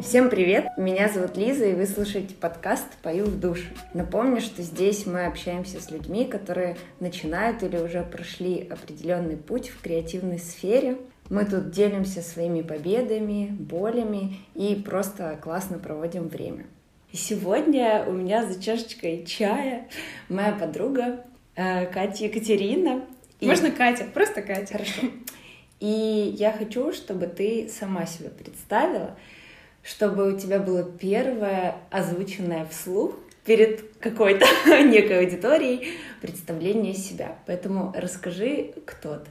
Всем привет! Меня зовут Лиза, и вы слушаете подкаст «Пою в душ». Напомню, что здесь мы общаемся с людьми, которые начинают или уже прошли определенный путь в креативной сфере. Мы тут делимся своими победами, болями и просто классно проводим время. Сегодня у меня за чашечкой чая моя подруга Катя Екатерина. И... Можно Катя, просто Катя. Хорошо. И я хочу, чтобы ты сама себя представила, чтобы у тебя было первое озвученное вслух перед какой-то некой аудиторией представление себя. Поэтому расскажи, кто ты.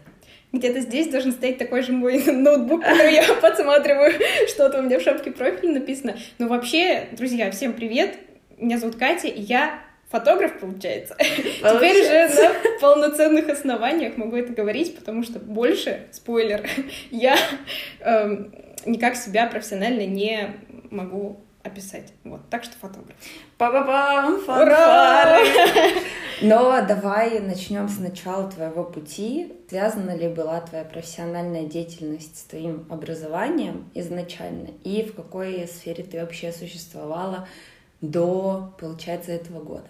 Где-то здесь должен стоять такой же мой ноутбук, который я подсматриваю, что-то у меня в шапке профиля написано. Но вообще, друзья, всем привет! Меня зовут Катя, и я фотограф, получается. получается. Теперь уже на полноценных основаниях могу это говорить, потому что больше, спойлер, я эм, никак себя профессионально не могу описать. Вот, так что фотограф. Па-па-пам! Ура! Но давай начнем сначала твоего пути. Связана ли была твоя профессиональная деятельность с твоим образованием изначально? И в какой сфере ты вообще существовала до, получается, этого года?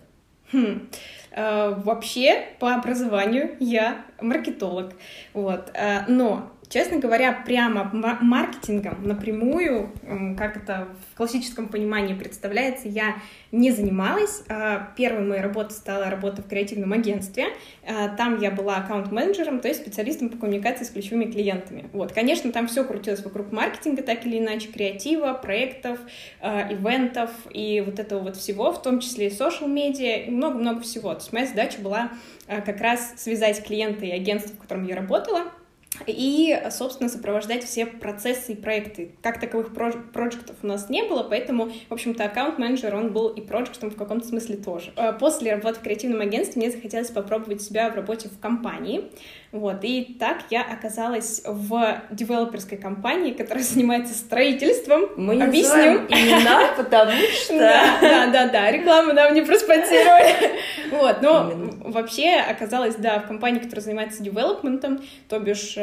Хм. Э, вообще, по образованию я маркетолог. Вот. Э, но Честно говоря, прямо маркетингом напрямую, как это в классическом понимании представляется, я не занималась. А, первой моей работой стала работа в креативном агентстве. А, там я была аккаунт-менеджером, то есть специалистом по коммуникации с ключевыми клиентами. Вот, конечно, там все крутилось вокруг маркетинга, так или иначе, креатива, проектов, а, ивентов и вот этого вот всего, в том числе и social медиа, и много-много всего. То есть моя задача была как раз связать клиента и агентство, в котором я работала, и, собственно, сопровождать все процессы и проекты. Как таковых проектов у нас не было, поэтому, в общем-то, аккаунт-менеджер, он был и проектом в каком-то смысле тоже. Э, после работы в креативном агентстве мне захотелось попробовать себя в работе в компании. Вот, и так я оказалась в девелоперской компании, которая занимается строительством. Мы не Объясню. имена, потому что... Да, да, да, да, рекламу нам не проспонсировали. Вот, но вообще оказалась, да, в компании, которая занимается девелопментом, то бишь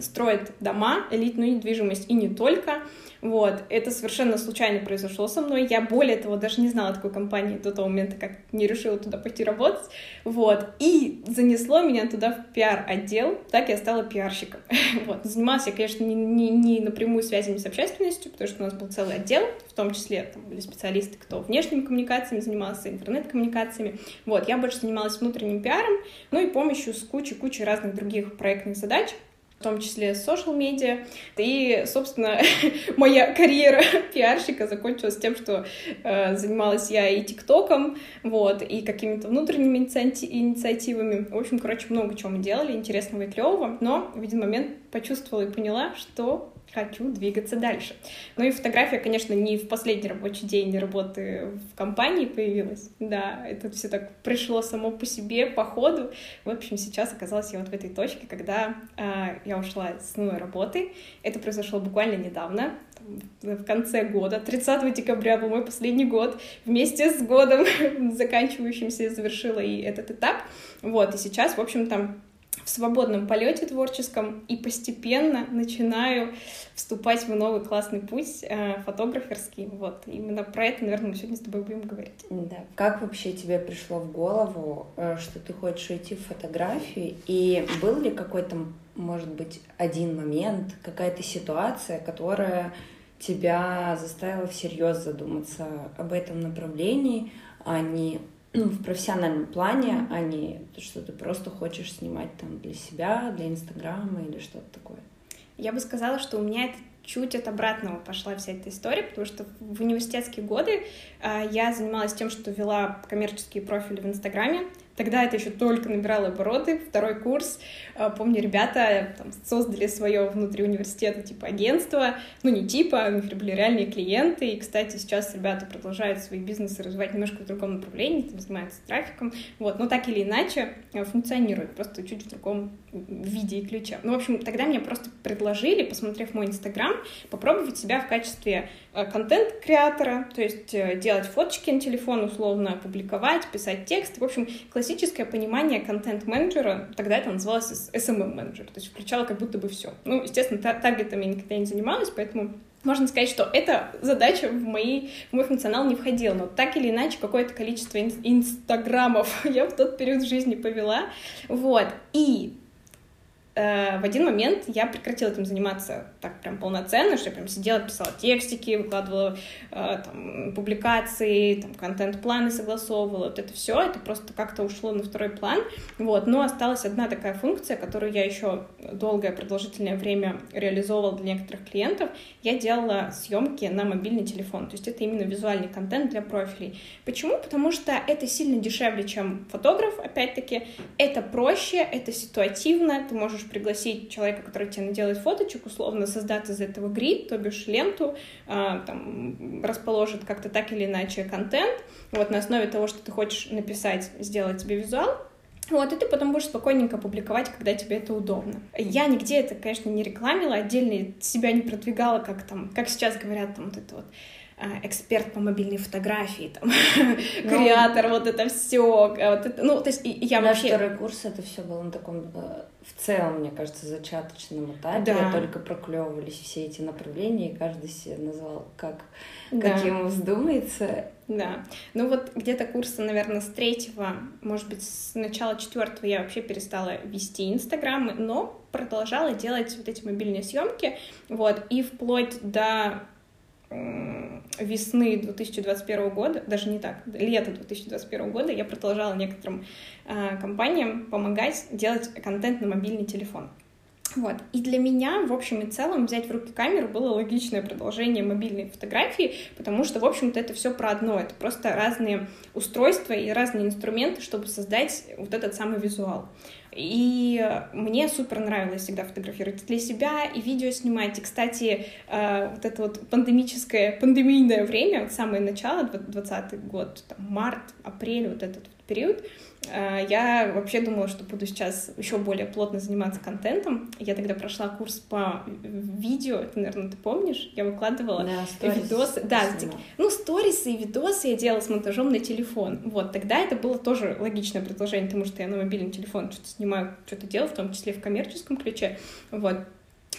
строит дома, элитную недвижимость и не только. Вот, это совершенно случайно произошло со мной. Я более того даже не знала такой компании до того момента, как не решила туда пойти работать. Вот, и занесло меня туда в пиар-отдел. Так я стала пиарщиком. Вот, занималась я, конечно, не, не, не напрямую связями с общественностью, потому что у нас был целый отдел, в том числе там были специалисты, кто внешними коммуникациями занимался, интернет-коммуникациями. Вот, я больше занималась внутренним пиаром, ну и помощью с кучей-кучей разных других проектных задач в том числе social медиа. И, собственно, моя карьера пиарщика закончилась тем, что э, занималась я и ТикТоком, вот, и какими-то внутренними инициативами. В общем, короче, много чего мы делали, интересного и клевого, но в один момент почувствовала и поняла, что хочу двигаться дальше. Ну и фотография, конечно, не в последний рабочий день работы в компании появилась. Да, это все так пришло само по себе, по ходу. В общем, сейчас оказалась я вот в этой точке, когда э, я ушла с новой работы. Это произошло буквально недавно, в конце года, 30 декабря был мой последний год, вместе с годом заканчивающимся завершила и этот этап. Вот, и сейчас, в общем, там в свободном полете творческом и постепенно начинаю вступать в новый классный путь э, фотограферский. Вот. Именно про это, наверное, мы сегодня с тобой будем говорить. Да. Как вообще тебе пришло в голову, э, что ты хочешь уйти в фотографию? И был ли какой-то, может быть, один момент, какая-то ситуация, которая тебя заставила всерьез задуматься об этом направлении, а не ну, в профессиональном плане, а не что ты просто хочешь снимать там для себя, для Инстаграма или что-то такое? Я бы сказала, что у меня это чуть от обратного пошла вся эта история, потому что в университетские годы э, я занималась тем, что вела коммерческие профили в Инстаграме, Тогда это еще только набирало обороты, второй курс. А, помню, ребята там, создали свое внутри университета типа агентство, ну не типа, у них были реальные клиенты, и, кстати, сейчас ребята продолжают свои бизнесы развивать немножко в другом направлении, там, занимаются трафиком, вот, но так или иначе а, функционирует, просто чуть в другом виде и ключе. Ну, в общем, тогда мне просто предложили, посмотрев мой Инстаграм, попробовать себя в качестве а, контент-креатора, то есть э, делать фоточки на телефон, условно публиковать, писать текст, в общем, классический классическое понимание контент-менеджера, тогда это называлось SMM-менеджер, то есть включало как будто бы все. Ну, естественно, таргетами я никогда не занималась, поэтому можно сказать, что эта задача в, мои, в мой функционал не входила, но так или иначе какое-то количество инстаграмов я в тот период жизни повела, вот, и Э, в один момент я прекратила этим заниматься так прям полноценно, что я прям сидела, писала текстики, выкладывала э, там, публикации, там, контент-планы согласовывала, вот это все, это просто как-то ушло на второй план, вот, но осталась одна такая функция, которую я еще долгое продолжительное время реализовывала для некоторых клиентов, я делала съемки на мобильный телефон, то есть это именно визуальный контент для профилей. Почему? Потому что это сильно дешевле, чем фотограф, опять-таки, это проще, это ситуативно, ты можешь пригласить человека, который тебе наделает фоточек, условно создать из этого грид, то бишь ленту, э, там, расположит как-то так или иначе контент, вот на основе того, что ты хочешь написать, сделать тебе визуал, вот, и ты потом будешь спокойненько публиковать, когда тебе это удобно. Я нигде это, конечно, не рекламила, отдельно себя не продвигала, как там, как сейчас говорят, там вот это вот а, эксперт по мобильной фотографии, там, ну, креатор, вот это все. Вот это, ну, то есть я Наш вообще... второй курс это все было на таком, э, в целом, мне кажется, зачаточном этапе. Да. Только проклевывались все эти направления, и каждый себе назвал, как, да. как ему вздумается. Да. Ну вот где-то курса, наверное, с третьего, может быть, с начала четвертого я вообще перестала вести Инстаграм, но продолжала делать вот эти мобильные съемки, вот, и вплоть до весны 2021 года, даже не так, лета 2021 года я продолжала некоторым э, компаниям помогать делать контент на мобильный телефон. Вот. И для меня, в общем и целом, взять в руки камеру было логичное продолжение мобильной фотографии, потому что, в общем-то, это все про одно. Это просто разные устройства и разные инструменты, чтобы создать вот этот самый визуал. И мне супер нравилось всегда фотографировать для себя и видео снимать. И, кстати, э, вот это вот пандемическое, пандемийное время, вот самое начало, 20 год, там, март, апрель, вот этот вот период, я вообще думала, что буду сейчас еще более плотно заниматься контентом. Я тогда прошла курс по видео, это, наверное, ты помнишь? Я выкладывала да, видосы. Да, ну, сторисы и видосы я делала с монтажом на телефон. Вот, тогда это было тоже логичное предложение, потому что я на мобильный телефон что-то снимаю, что-то делаю, в том числе в коммерческом ключе. Вот,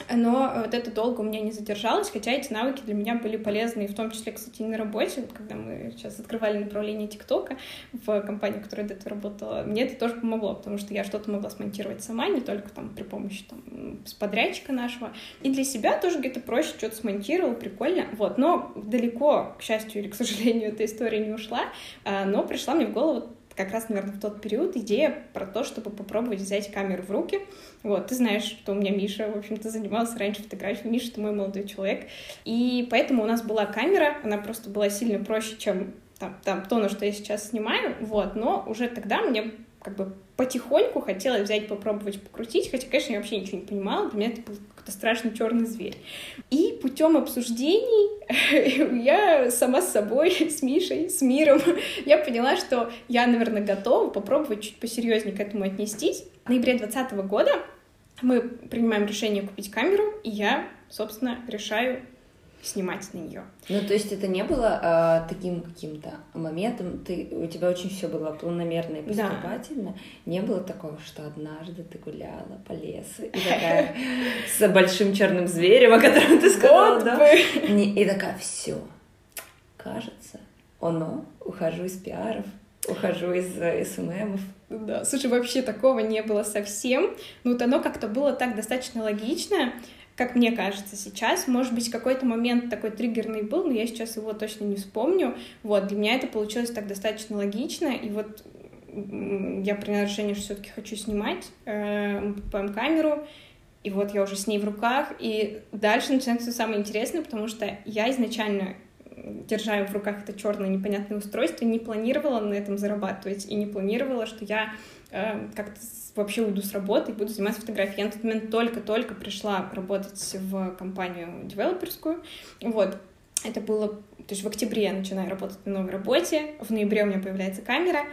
но вот это долго у меня не задержалось, хотя эти навыки для меня были полезны, в том числе, кстати, и на работе. Когда мы сейчас открывали направление ТикТока в компании, в которой до этого работала, мне это тоже помогло, потому что я что-то могла смонтировать сама, не только там при помощи там, подрядчика нашего. И для себя тоже где-то проще что-то смонтировала, прикольно. Вот, но далеко, к счастью или к сожалению, эта история не ушла, а, но пришла мне в голову как раз, наверное, в тот период идея про то, чтобы попробовать взять камеру в руки. Вот, ты знаешь, что у меня Миша, в общем-то, занимался раньше фотографией. Миша — это мой молодой человек. И поэтому у нас была камера, она просто была сильно проще, чем там, там то, на что я сейчас снимаю, вот, но уже тогда мне как бы потихоньку хотела взять, попробовать покрутить, хотя, конечно, я вообще ничего не понимала, для меня это был какой-то страшный черный зверь. И путем обсуждений я сама с собой, с Мишей, с миром, я поняла, что я, наверное, готова попробовать чуть посерьезнее к этому отнестись. В ноябре 2020 года мы принимаем решение купить камеру, и я, собственно, решаю снимать на нее. Ну, то есть это не было а, таким каким-то моментом, ты, у тебя очень все было планомерно и поступательно. Да. Не было такого, что однажды ты гуляла по лесу и такая с большим черным зверем, о котором ты сказала, да? И такая, все, кажется, оно, ухожу из пиаров, ухожу из э, СММов. Да, слушай, вообще такого не было совсем. Ну, вот оно как-то было так достаточно логично как мне кажется сейчас. Может быть, какой-то момент такой триггерный был, но я сейчас его точно не вспомню. Вот, для меня это получилось так достаточно логично, и вот я приняла решение, что все-таки хочу снимать, э, мы покупаем камеру, и вот я уже с ней в руках, и дальше начинается самое интересное, потому что я изначально держа в руках это черное непонятное устройство, не планировала на этом зарабатывать и не планировала, что я э, как-то вообще уйду с работы и буду заниматься фотографией. Я на тот момент только-только пришла работать в компанию девелоперскую. Вот. Это было... То есть в октябре я начинаю работать на новой работе, в ноябре у меня появляется камера,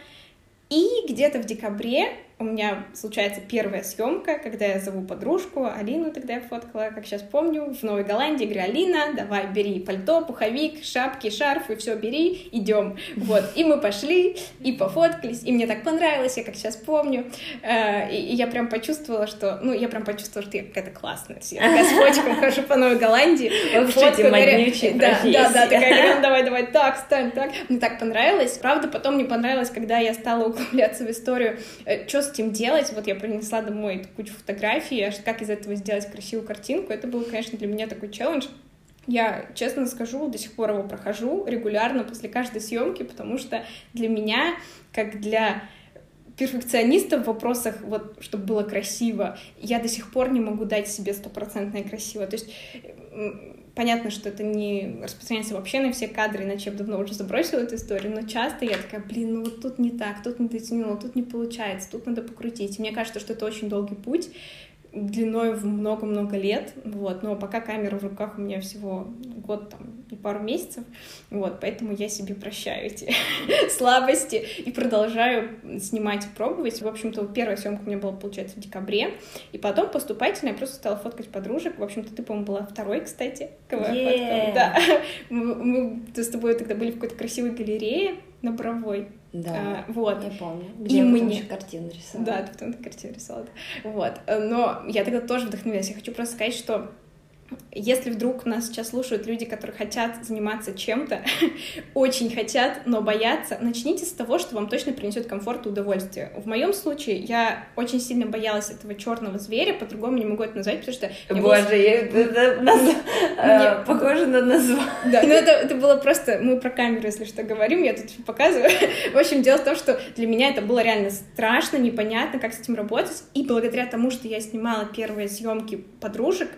и где-то в декабре у меня случается первая съемка, когда я зову подружку, Алину тогда я фоткала, как сейчас помню, в Новой Голландии, говорю, Алина, давай, бери пальто, пуховик, шапки, шарф, и все бери, идем. Вот, и мы пошли, и пофоткались, и мне так понравилось, я как сейчас помню, э, и, я прям почувствовала, что, ну, я прям почувствовала, что я какая-то классная, я такая с фотиком хожу по Новой Голландии, фотку, говоря, да, да, да, такая, говорю, «Ну, давай, давай, так, ставь, так, мне так понравилось, правда, потом мне понравилось, когда я стала углубляться в историю, э, что с этим делать, вот я принесла домой кучу фотографий, аж как из этого сделать красивую картинку, это был, конечно, для меня такой челлендж, я, честно скажу, до сих пор его прохожу регулярно после каждой съемки, потому что для меня, как для перфекциониста в вопросах, вот, чтобы было красиво, я до сих пор не могу дать себе стопроцентное красиво. То есть понятно, что это не распространяется вообще на все кадры, иначе я бы давно уже забросила эту историю, но часто я такая, блин, ну вот тут не так, тут не дотянула, тут не получается, тут надо покрутить. И мне кажется, что это очень долгий путь, длиной в много-много лет, вот, но пока камера в руках у меня всего год там и пару месяцев, вот, поэтому я себе прощаю эти слабости и продолжаю снимать и пробовать. В общем-то, первая съемка у меня была, получается, в декабре, и потом поступательно я просто стала фоткать подружек, в общем-то, ты, по-моему, была второй, кстати, кого я фоткала, да, мы, мы с тобой тогда были в какой-то красивой галерее на Боровой, да, а, вот. я помню. Где и мне... картину рисовала. Да, ты потом картину рисовала. Вот. Но я тогда тоже вдохновилась. Я хочу просто сказать, что если вдруг нас сейчас слушают люди, которые хотят заниматься чем-то, очень хотят, но боятся, начните с того, что вам точно принесет комфорт и удовольствие. В моем случае я очень сильно боялась этого черного зверя, по-другому не могу это назвать, потому что... Боже, я... это наз... Мне... похоже на название. Да, ну это, это было просто... Мы про камеру, если что, говорим, я тут показываю. в общем, дело в том, что для меня это было реально страшно, непонятно, как с этим работать, и благодаря тому, что я снимала первые съемки подружек,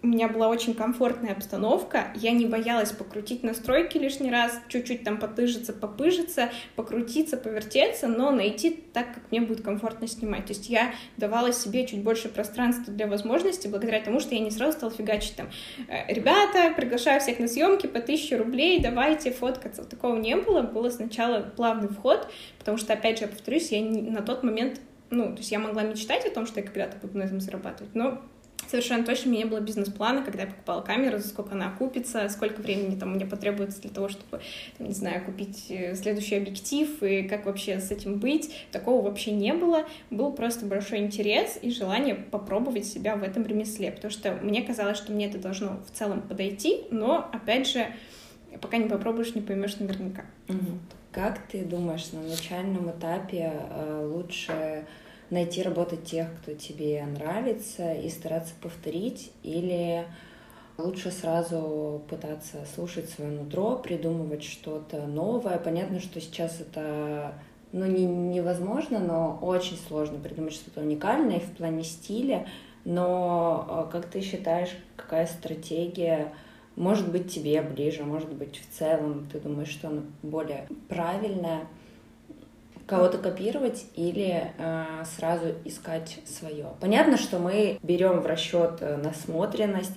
у меня была очень комфортная обстановка, я не боялась покрутить настройки лишний раз, чуть-чуть там потыжиться, попыжиться, покрутиться, повертеться, но найти так, как мне будет комфортно снимать. То есть я давала себе чуть больше пространства для возможностей, благодаря тому, что я не сразу стала фигачить там, «Э, ребята, приглашаю всех на съемки по 1000 рублей, давайте фоткаться. Такого не было, было сначала плавный вход, потому что, опять же, я повторюсь, я на тот момент, ну, то есть я могла мечтать о том, что я когда-то буду на этом зарабатывать, но Совершенно точно у меня не было бизнес-плана, когда я покупала камеру, за сколько она окупится, сколько времени там мне потребуется для того, чтобы, там, не знаю, купить э, следующий объектив и как вообще с этим быть. Такого вообще не было. Был просто большой интерес и желание попробовать себя в этом ремесле, потому что мне казалось, что мне это должно в целом подойти, но, опять же, пока не попробуешь, не поймешь наверняка. Угу. Как ты думаешь, на начальном этапе э, лучше найти работу тех, кто тебе нравится, и стараться повторить, или лучше сразу пытаться слушать свое нутро, придумывать что-то новое. Понятно, что сейчас это ну, не, невозможно, но очень сложно придумать что-то уникальное в плане стиля. Но а, как ты считаешь, какая стратегия может быть тебе ближе, может быть в целом ты думаешь, что она более правильная? Кого-то копировать или э, сразу искать свое. Понятно, что мы берем в расчет э, насмотренность,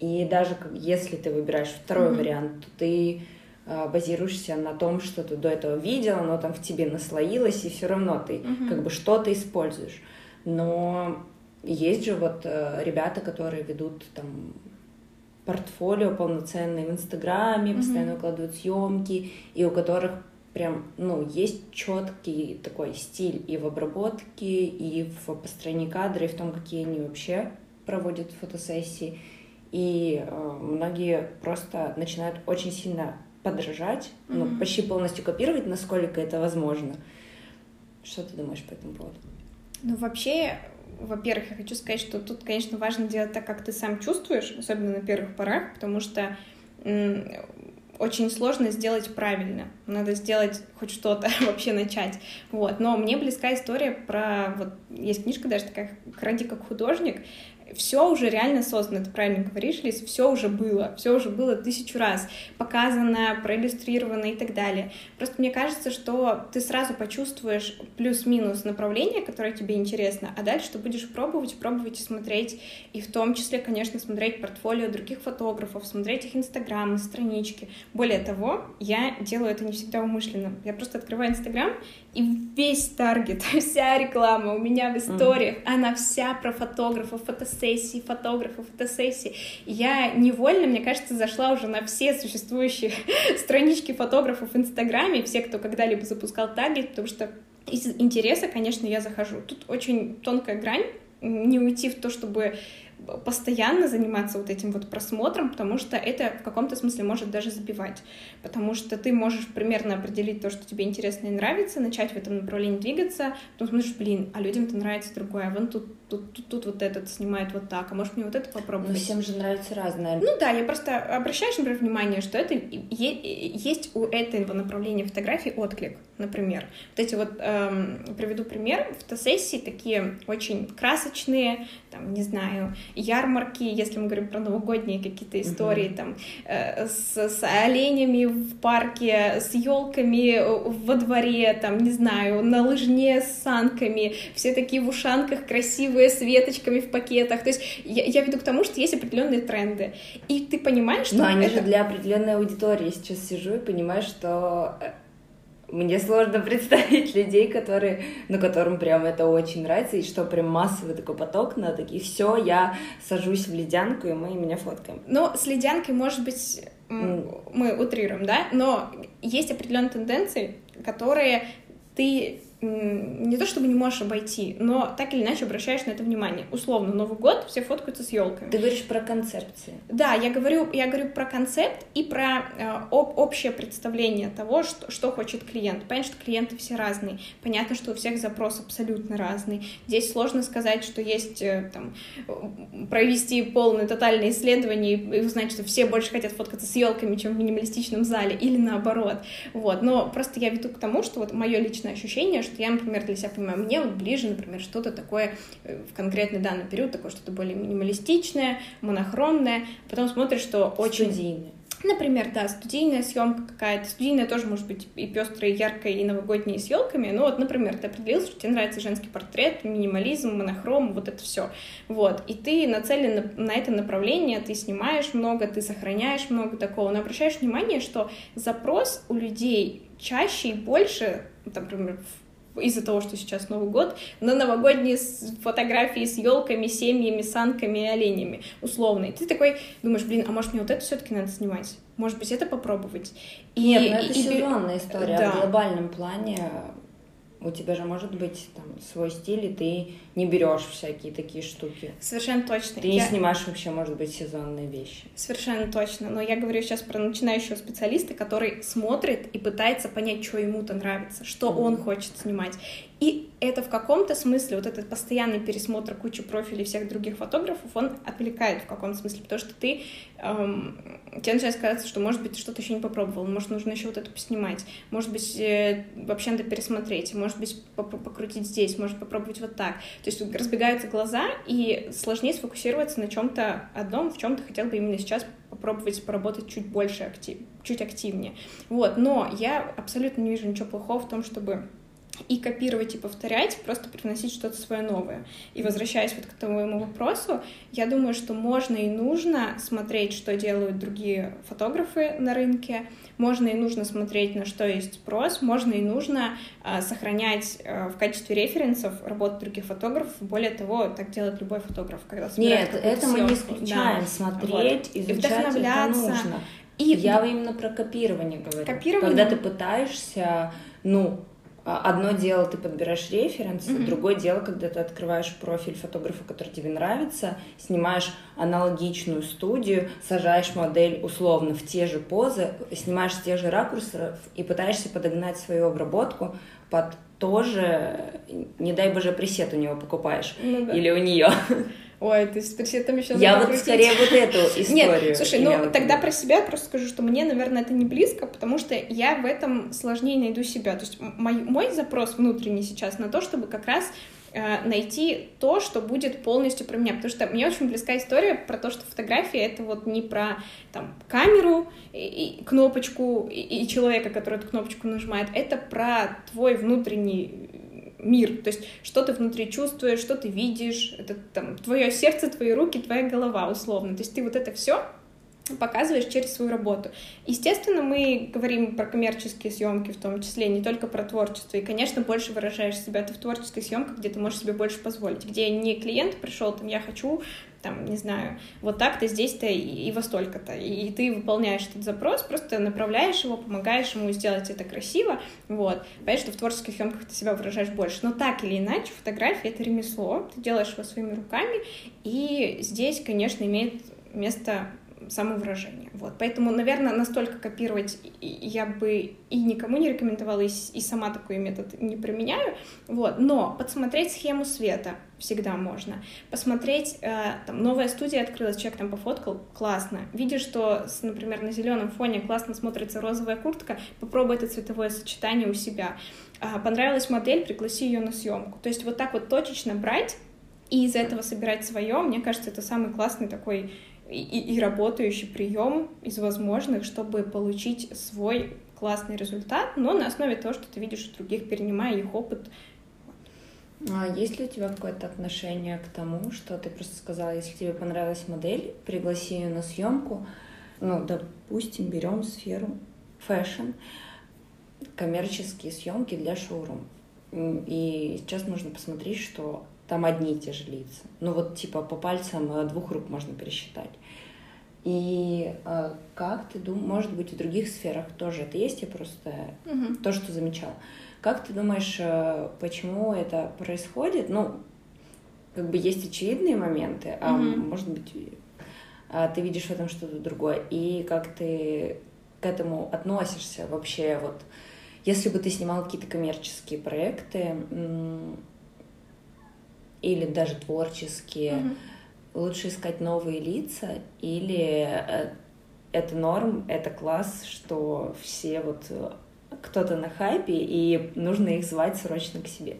и даже если ты выбираешь второй mm-hmm. вариант, то ты э, базируешься на том, что ты до этого видел, оно там в тебе наслоилось, и все равно ты mm-hmm. как бы что-то используешь. Но есть же вот э, ребята, которые ведут там портфолио полноценное в Инстаграме, mm-hmm. постоянно выкладывают съемки, и у которых прям, ну, есть четкий такой стиль и в обработке, и в построении кадра, и в том, какие они вообще проводят фотосессии. И э, многие просто начинают очень сильно подражать, mm-hmm. ну, почти полностью копировать, насколько это возможно. Что ты думаешь по этому поводу? Ну, вообще, во-первых, я хочу сказать, что тут, конечно, важно делать так, как ты сам чувствуешь, особенно на первых порах, потому что очень сложно сделать правильно. Надо сделать хоть что-то, вообще начать. Вот. Но мне близка история про... Вот есть книжка даже такая «Кради как художник», все уже реально создано, ты правильно говоришь, Лиз, все уже было, все уже было тысячу раз показано, проиллюстрировано и так далее. Просто мне кажется, что ты сразу почувствуешь плюс-минус направление, которое тебе интересно, а дальше ты будешь пробовать, пробовать и смотреть, и в том числе, конечно, смотреть портфолио других фотографов, смотреть их инстаграмы, странички. Более того, я делаю это не всегда умышленно. Я просто открываю Инстаграм, и весь таргет, вся реклама у меня в историях, mm-hmm. она вся про фотографов, фотосессии, фотографов, фотосессии. Я невольно, мне кажется, зашла уже на все существующие странички фотографов в Инстаграме, все, кто когда-либо запускал таргет, потому что из интереса, конечно, я захожу. Тут очень тонкая грань, не уйти в то, чтобы постоянно заниматься вот этим вот просмотром, потому что это в каком-то смысле может даже забивать, потому что ты можешь примерно определить то, что тебе интересно и нравится, начать в этом направлении двигаться, потом смотришь, блин, а людям-то нравится другое, а вон тут, тут, тут, тут вот этот снимает вот так, а может мне вот это попробовать? Ну, всем же нравится разное. Ну да, я просто обращаешь, например, внимание, что это есть у этого направления фотографий отклик, например. Вот эти вот, эм, приведу пример, фотосессии такие очень красочные, там, не знаю, ярмарки, если мы говорим про новогодние какие-то истории, uh-huh. там, э, с, с оленями в парке, с елками во дворе, там, не знаю, на лыжне с санками, все такие в ушанках красивые, с веточками в пакетах. То есть я, я веду к тому, что есть определенные тренды. И ты понимаешь, что... Но они это... же для определенной аудитории. Я сейчас сижу и понимаю, что э, мне сложно представить людей, которые, ну, которым прям это очень нравится, и что прям массовый такой поток на такие, все, я сажусь в ледянку, и мы меня фоткаем. Ну, с ледянкой, может быть, мы утрируем, да, но есть определенные тенденции, которые ты не то чтобы не можешь обойти, но так или иначе обращаешь на это внимание. Условно, Новый год, все фоткаются с елками. Ты говоришь про концепции. Да, я говорю, я говорю про концепт и про э, об, общее представление того, что, что хочет клиент. Понятно, что клиенты все разные. Понятно, что у всех запрос абсолютно разный. Здесь сложно сказать, что есть э, там провести полное тотальное исследование и узнать, что все больше хотят фоткаться с елками, чем в минималистичном зале, или наоборот. Вот. Но просто я веду к тому, что вот мое личное ощущение, что я, например, для себя понимаю, мне вот ближе, например, что-то такое э, в конкретный данный период, такое что-то более минималистичное, монохромное, потом смотришь, что очень... Студийное. Например, да, студийная съемка какая-то. Студийная тоже может быть и пестрая, и яркая, и новогодняя с елками. Ну вот, например, ты определился, что тебе нравится женский портрет, минимализм, монохром, вот это все. Вот. И ты нацелен на, на это направление, ты снимаешь много, ты сохраняешь много такого, но обращаешь внимание, что запрос у людей чаще и больше, например, из-за того, что сейчас Новый год, на новогодние фотографии с елками, семьями, санками и оленями, условно. И ты такой думаешь, блин, а может мне вот это все-таки надо снимать? Может быть, это попробовать? И, Нет, ну это и, сезонная история. Да. В глобальном плане у тебя же может быть там свой стиль, и ты не берешь всякие такие штуки. Совершенно точно. Ты я... не снимаешь вообще, может быть, сезонные вещи. Совершенно точно. Но я говорю сейчас про начинающего специалиста, который смотрит и пытается понять, что ему-то нравится, что mm-hmm. он хочет снимать. И это в каком-то смысле, вот этот постоянный пересмотр кучи профилей всех других фотографов, он отвлекает в каком-то смысле, потому что ты, эм, тебе начинает казаться, что, может быть, ты что-то еще не попробовал, может, нужно еще вот это поснимать, может быть, э, вообще надо пересмотреть, может быть, покрутить здесь, может, попробовать вот так. То есть разбегаются глаза, и сложнее сфокусироваться на чем-то одном, в чем ты хотел бы именно сейчас попробовать поработать чуть больше, актив, чуть активнее. Вот, но я абсолютно не вижу ничего плохого в том, чтобы и копировать и повторять, просто привносить что-то свое новое. И возвращаясь вот к твоему вопросу, я думаю, что можно и нужно смотреть, что делают другие фотографы на рынке, можно и нужно смотреть, на что есть спрос, можно и нужно э, сохранять э, в качестве референсов работу других фотографов. Более того, так делает любой фотограф, когда Нет, это мы не исключаем. Да. Смотреть, вот. изучать и вдохновляться. это нужно. И... Я именно про копирование говорю. Копирование... Когда ты пытаешься, ну, одно дело, ты подбираешь референсы, mm-hmm. другое дело, когда ты открываешь профиль фотографа, который тебе нравится, снимаешь аналогичную студию, сажаешь модель условно в те же позы, снимаешь те же ракурсы и пытаешься подогнать свою обработку под тоже, не дай боже, пресет у него покупаешь ну, да. или у нее. Ой, ты с пресетом еще Я вот скорее вот эту историю. Нет, слушай, ну тогда про себя просто скажу, что мне, наверное, это не близко, потому что я в этом сложнее найду себя. То есть мой, мой запрос внутренний сейчас на то, чтобы как раз э, найти то, что будет полностью про меня, потому что мне очень близка история про то, что фотография это вот не про там камеру и, и кнопочку и, и человека, который эту кнопочку нажимает, это про твой внутренний мир, то есть что ты внутри чувствуешь, что ты видишь, это там твое сердце, твои руки, твоя голова, условно. То есть ты вот это все показываешь через свою работу. Естественно, мы говорим про коммерческие съемки в том числе, не только про творчество. И, конечно, больше выражаешь себя ты в творческой съемках, где ты можешь себе больше позволить, где не клиент пришел, там, я хочу там, не знаю, вот так-то, здесь-то и, и во столько-то. И, и ты выполняешь этот запрос, просто направляешь его, помогаешь ему сделать это красиво, вот. Понятно, что в творческих съемках ты себя выражаешь больше. Но так или иначе, фотография — это ремесло, ты делаешь его своими руками, и здесь, конечно, имеет место самовыражение. Вот. Поэтому, наверное, настолько копировать я бы и никому не рекомендовала, и, сама такой метод не применяю. Вот. Но подсмотреть схему света всегда можно. Посмотреть, э, там, новая студия открылась, человек там пофоткал, классно. Видишь, что, например, на зеленом фоне классно смотрится розовая куртка, попробуй это цветовое сочетание у себя. Э, понравилась модель, пригласи ее на съемку. То есть вот так вот точечно брать и из этого собирать свое, мне кажется, это самый классный такой и, и работающий прием из возможных, чтобы получить свой классный результат, но на основе того, что ты видишь у других, перенимая их опыт. А есть ли у тебя какое-то отношение к тому, что ты просто сказала, если тебе понравилась модель, пригласи ее на съемку, ну, допустим, берем сферу fashion, коммерческие съемки для шоурум. И сейчас нужно посмотреть, что там одни и те же лица. Ну вот типа по пальцам э, двух рук можно пересчитать. И э, как ты думаешь, может быть, в других сферах тоже это есть, я просто угу. то, что замечал. Как ты думаешь, э, почему это происходит? Ну, как бы есть очевидные моменты, а угу. может быть, а ты видишь в этом что-то другое. И как ты к этому относишься вообще? Вот, если бы ты снимал какие-то коммерческие проекты или даже творческие, угу лучше искать новые лица или э, это норм, это класс, что все вот э, кто-то на хайпе, и нужно их звать срочно к себе.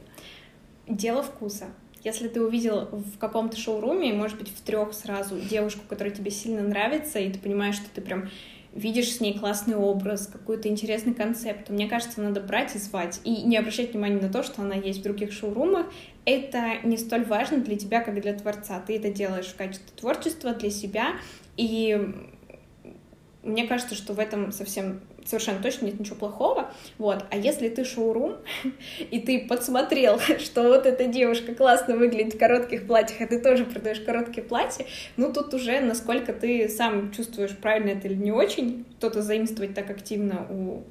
Дело вкуса. Если ты увидел в каком-то шоуруме, может быть, в трех сразу девушку, которая тебе сильно нравится, и ты понимаешь, что ты прям видишь с ней классный образ, какой-то интересный концепт, мне кажется, надо брать и звать. И не обращать внимания на то, что она есть в других шоурумах. Это не столь важно для тебя, как для творца. Ты это делаешь в качестве творчества для себя. И мне кажется, что в этом совсем совершенно точно нет ничего плохого, вот, а если ты шоурум, и ты подсмотрел, что вот эта девушка классно выглядит в коротких платьях, а ты тоже продаешь короткие платья, ну, тут уже насколько ты сам чувствуешь, правильно это или не очень, кто-то заимствовать так активно у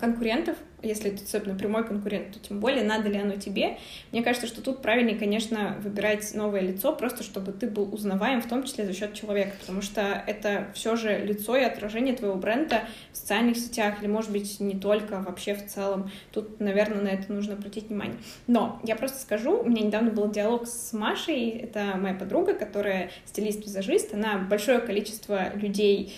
конкурентов, если это особенно прямой конкурент, то тем более надо ли оно тебе. Мне кажется, что тут правильнее, конечно, выбирать новое лицо, просто чтобы ты был узнаваем, в том числе за счет человека, потому что это все же лицо и отражение твоего бренда в социальных сетях, или, может быть, не только, вообще в целом. Тут, наверное, на это нужно обратить внимание. Но я просто скажу, у меня недавно был диалог с Машей, это моя подруга, которая стилист-визажист, она большое количество людей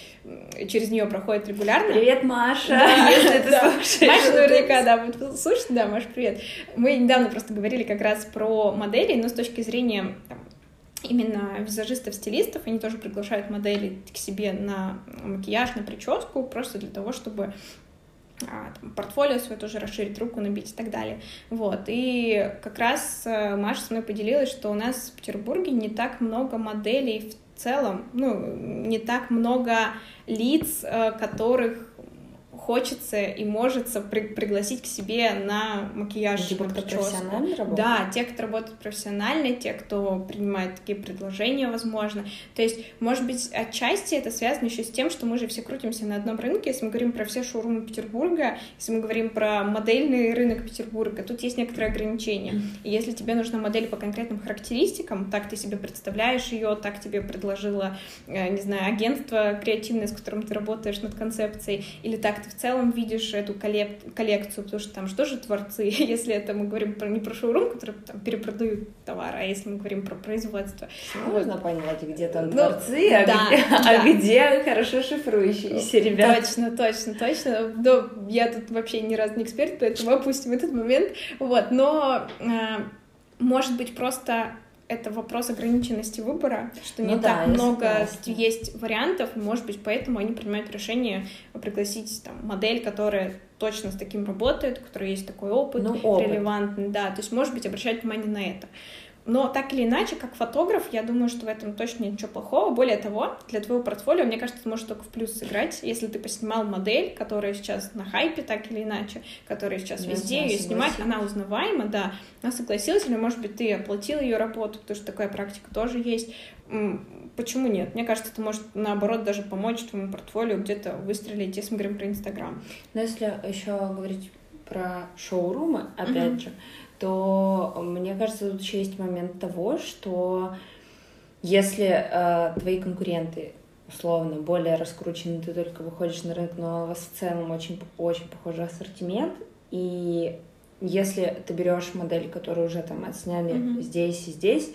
через нее проходит регулярно. Привет, Маша! Да, если ты слушаешь. Маша наверняка, да, будет слушать. Да, Маш, привет. Мы недавно просто говорили как раз про модели, но с точки зрения там, именно визажистов-стилистов, они тоже приглашают модели к себе на макияж, на прическу, просто для того, чтобы а, там, портфолио свое тоже расширить, руку набить и так далее. Вот. И как раз э, Маша со мной поделилась, что у нас в Петербурге не так много моделей в целом, ну, не так много лиц, э, которых хочется и может при пригласить к себе на макияж, типа, на профессионально работают? Да, те, кто работает профессионально, те, кто принимает такие предложения, возможно. То есть, может быть, отчасти это связано еще с тем, что мы же все крутимся на одном рынке. Если мы говорим про все шоурумы Петербурга, если мы говорим про модельный рынок Петербурга, тут есть некоторые ограничения. И если тебе нужна модель по конкретным характеристикам, так ты себе представляешь ее, так тебе предложила, э, не знаю, агентство креативное, с которым ты работаешь над концепцией, или так ты в целом видишь эту коллек коллекцию, потому что там что же творцы, если это мы говорим про, не про шоурум, который там перепродают товар, а если мы говорим про производство. Можно вот. понять, где там ну, творцы, а, да, где, да. а где хорошо шифрующиеся ребята. Точно, точно, точно. Но я тут вообще ни разу не эксперт, поэтому опустим этот момент. Вот, но э, может быть просто это вопрос ограниченности выбора, что не ну, так да, много согласна. есть вариантов, может быть, поэтому они принимают решение пригласить там, модель, которая точно с таким работает, у которой есть такой опыт, ну, опыт. релевантный, да, то есть, может быть, обращать внимание на это. Но так или иначе, как фотограф, я думаю, что в этом точно нет ничего плохого. Более того, для твоего портфолио, мне кажется, это может только в плюс сыграть, если ты поснимал модель, которая сейчас на хайпе, так или иначе, которая сейчас я везде ее снимать, она узнаваема, да, она согласилась, или, может быть, ты оплатил ее работу, потому что такая практика тоже есть. Почему нет? Мне кажется, это может, наоборот, даже помочь твоему портфолио где-то выстрелить, если мы говорим про Инстаграм. Но если еще говорить про шоурумы, опять mm-hmm. же, то мне кажется, тут еще есть момент того, что если э, твои конкуренты условно более раскручены, ты только выходишь на рынок, но у вас в целом очень, очень похожий ассортимент, и если ты берешь модель, которую уже там отсняли mm-hmm. здесь и здесь,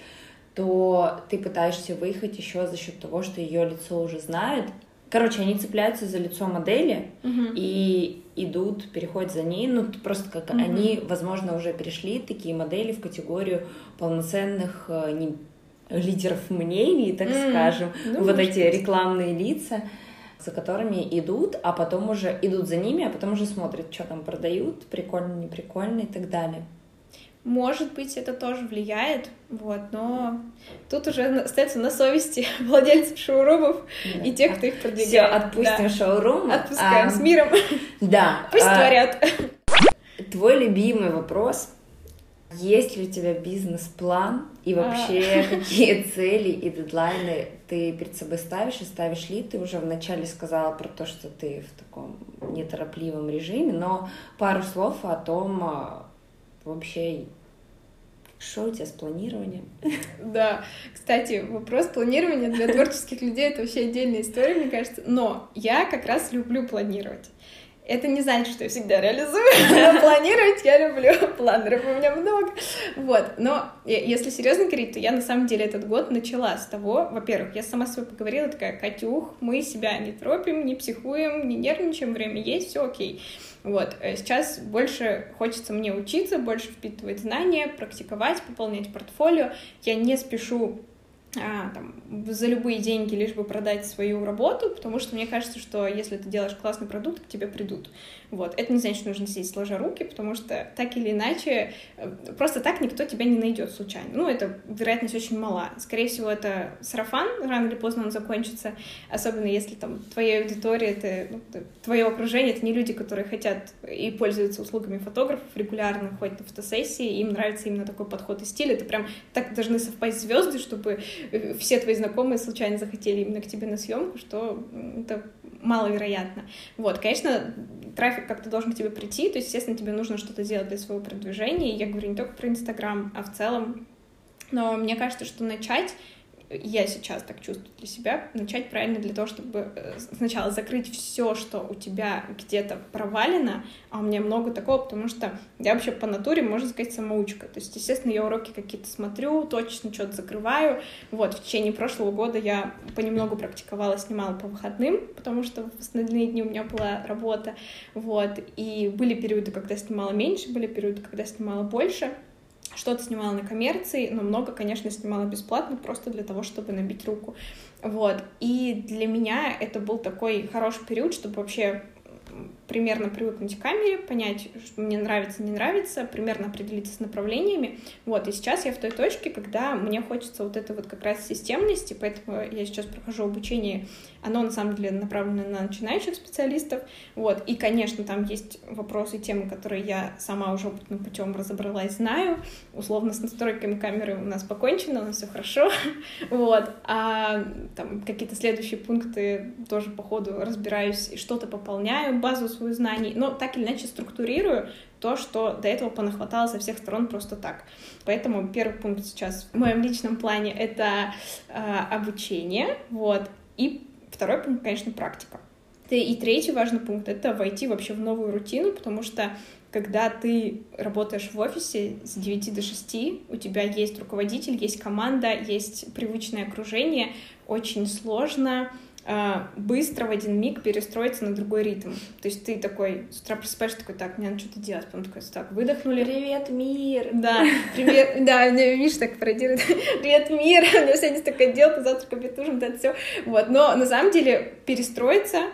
то ты пытаешься выехать еще за счет того, что ее лицо уже знают. Короче, они цепляются за лицо модели mm-hmm. и идут, переходят за ней, ну просто как mm-hmm. они, возможно, уже перешли такие модели в категорию полноценных э, не, лидеров мнений, так mm-hmm. скажем, ну, вот эти быть. рекламные лица, за которыми идут, а потом уже идут за ними, а потом уже смотрят, что там продают, прикольно, не прикольно и так далее. Может быть, это тоже влияет, вот, но тут уже остается на совести владельцев шоурумов да. и тех, кто их продвигает. Все, отпустим да. шоурум. Отпускаем а, с миром. Да. Пусть а, творят. Твой любимый вопрос. Есть ли у тебя бизнес-план и а. вообще а. какие цели и дедлайны ты перед собой ставишь и ставишь ли? Ты уже вначале сказала про то, что ты в таком неторопливом режиме, но пару слов о том, а, вообще что у тебя с планированием? Да, кстати, вопрос планирования для творческих людей — это вообще отдельная история, мне кажется. Но я как раз люблю планировать. Это не значит, что я всегда реализую, но планировать я люблю, планеров у меня много. Вот, но если серьезно говорить, то я на самом деле этот год начала с того, во-первых, я сама с собой поговорила, такая, Катюх, мы себя не тропим, не психуем, не нервничаем, время есть, все окей. Вот, э, сейчас больше хочется мне учиться, больше впитывать знания, практиковать, пополнять портфолио. Я не спешу а, там, за любые деньги, лишь бы продать свою работу, потому что мне кажется, что если ты делаешь классный продукт, к тебе придут. Вот. Это не значит, что нужно сидеть сложа руки, потому что так или иначе, э, просто так никто тебя не найдет случайно. Ну, это вероятность очень мала. Скорее всего, это сарафан, рано или поздно он закончится, особенно если там твоя аудитория, это, ну, твое окружение, это не люди, которые хотят и пользуются услугами фотографов регулярно, ходят на фотосессии, им нравится именно такой подход и стиль. Это прям так должны совпасть звезды, чтобы э, все твои знакомые случайно захотели именно к тебе на съемку, что это маловероятно. Вот, конечно, трафик как-то должен к тебе прийти, то есть, естественно, тебе нужно что-то делать для своего продвижения. Я говорю не только про Инстаграм, а в целом. Но мне кажется, что начать я сейчас так чувствую для себя, начать правильно для того, чтобы э, сначала закрыть все, что у тебя где-то провалено, а у меня много такого, потому что я вообще по натуре, можно сказать, самоучка. То есть, естественно, я уроки какие-то смотрю, точно что-то закрываю. Вот, в течение прошлого года я понемногу практиковала, снимала по выходным, потому что в остальные дни у меня была работа. Вот, и были периоды, когда снимала меньше, были периоды, когда снимала больше. Что-то снимала на коммерции, но много, конечно, снимала бесплатно, просто для того, чтобы набить руку. Вот. И для меня это был такой хороший период, чтобы вообще примерно привыкнуть к камере, понять, что мне нравится, не нравится, примерно определиться с направлениями. Вот, и сейчас я в той точке, когда мне хочется вот этой вот как раз системности, поэтому я сейчас прохожу обучение, оно на самом деле направлено на начинающих специалистов, вот, и, конечно, там есть вопросы, темы, которые я сама уже опытным путем разобралась, знаю, условно с настройками камеры у нас покончено, у нас все хорошо, вот, а там какие-то следующие пункты тоже по ходу разбираюсь, что-то пополняю, базу свою знаний, но так или иначе структурирую то, что до этого понахватало со всех сторон просто так. Поэтому первый пункт сейчас в моем личном плане — это э, обучение, вот, и второй пункт, конечно, практика. И третий важный пункт — это войти вообще в новую рутину, потому что когда ты работаешь в офисе с 9 до 6, у тебя есть руководитель, есть команда, есть привычное окружение, очень сложно быстро в один миг перестроиться на другой ритм. То есть ты такой с утра просыпаешься, такой, так, мне надо что-то делать. Потом такой, так, выдохнули. Привет, мир! Да, привет, да, мне, видишь, так пародирует. Привет, мир! У меня сегодня столько дел, завтра ужин, это все. Вот, но на самом деле перестроиться, а,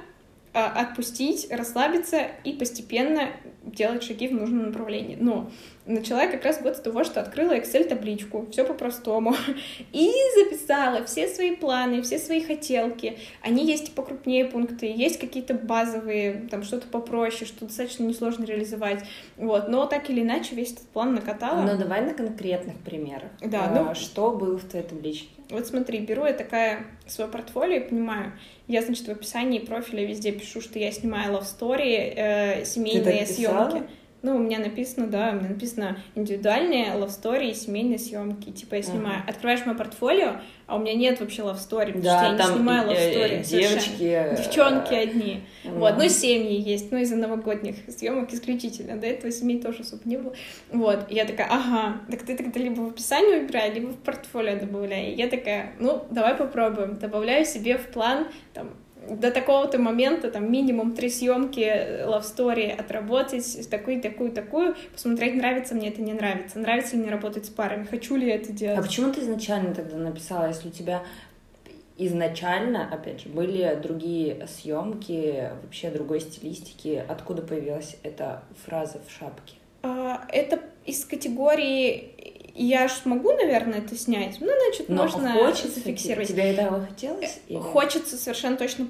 отпустить, расслабиться и постепенно делать шаги в нужном направлении. Но начала как раз год с того, что открыла Excel-табличку, все по-простому, и записала все свои планы, все свои хотелки. Они есть покрупнее пункты, есть какие-то базовые, там что-то попроще, что достаточно несложно реализовать. Вот, но так или иначе весь этот план накатала. Ну, давай на конкретных примерах. Да, а, ну... Что было в твоей табличке? Вот смотри, беру я такая свое портфолио и понимаю, я, значит, в описании профиля везде пишу, что я снимаю love story, э, семейные съемки. Ну, у меня написано, да, у меня написано индивидуальные love story и семейные съемки. Типа я снимаю. Uh-huh. Открываешь мое портфолио, а у меня нет вообще love story, потому да, что я не снимаю love story. Девочки. Э, Девчонки одни. Uh-huh. Вот, ну семьи есть, ну из-за новогодних съемок исключительно. До этого семей тоже особо не было. Вот, и я такая, ага, так ты тогда либо в описании выбирай, либо в портфолио добавляй. И я такая, ну, давай попробуем. Добавляю себе в план, там, до такого-то момента, там, минимум три съемки love story отработать, такую, такую, такую, посмотреть, нравится мне это, не нравится, нравится ли мне работать с парами, хочу ли это делать. А почему ты изначально тогда написала, если у тебя изначально, опять же, были другие съемки, вообще другой стилистики, откуда появилась эта фраза в шапке? А, это из категории я ж могу, наверное, это снять. Ну, значит, Но можно хочется, зафиксировать. Тебе этого хотелось? Или? Хочется совершенно точно,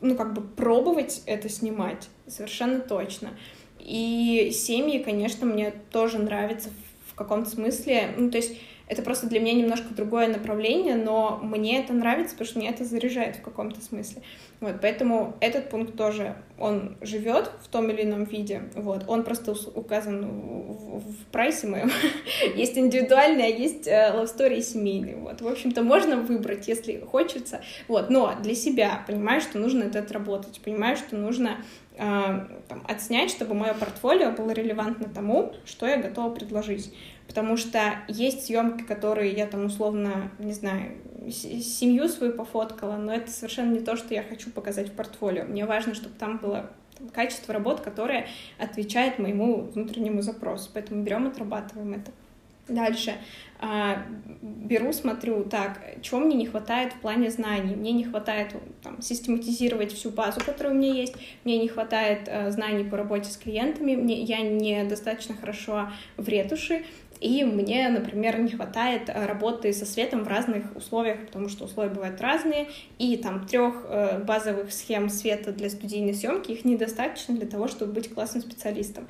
ну, как бы пробовать это снимать. Совершенно точно. И семьи, конечно, мне тоже нравятся в каком-то смысле. Ну, то есть это просто для меня немножко другое направление, но мне это нравится, потому что мне это заряжает в каком-то смысле. Вот, поэтому этот пункт тоже, он живет в том или ином виде, вот, он просто указан в, в прайсе моем. есть индивидуальный, а есть э, love story семейный, вот. В общем-то, можно выбрать, если хочется, вот, но для себя, понимаю, что нужно это отработать, понимаю, что нужно э, там, отснять, чтобы мое портфолио было релевантно тому, что я готова предложить потому что есть съемки, которые я там условно, не знаю, семью свою пофоткала, но это совершенно не то, что я хочу показать в портфолио. Мне важно, чтобы там было качество работ, которое отвечает моему внутреннему запросу. Поэтому берем, отрабатываем это. Дальше. А, беру, смотрю, так, чего мне не хватает в плане знаний. Мне не хватает там, систематизировать всю базу, которая у меня есть. Мне не хватает а, знаний по работе с клиентами. Мне, я недостаточно хорошо в ретуши. И мне, например, не хватает э, работы со светом в разных условиях, потому что условия бывают разные, и там трех э, базовых схем света для студийной съемки их недостаточно для того, чтобы быть классным специалистом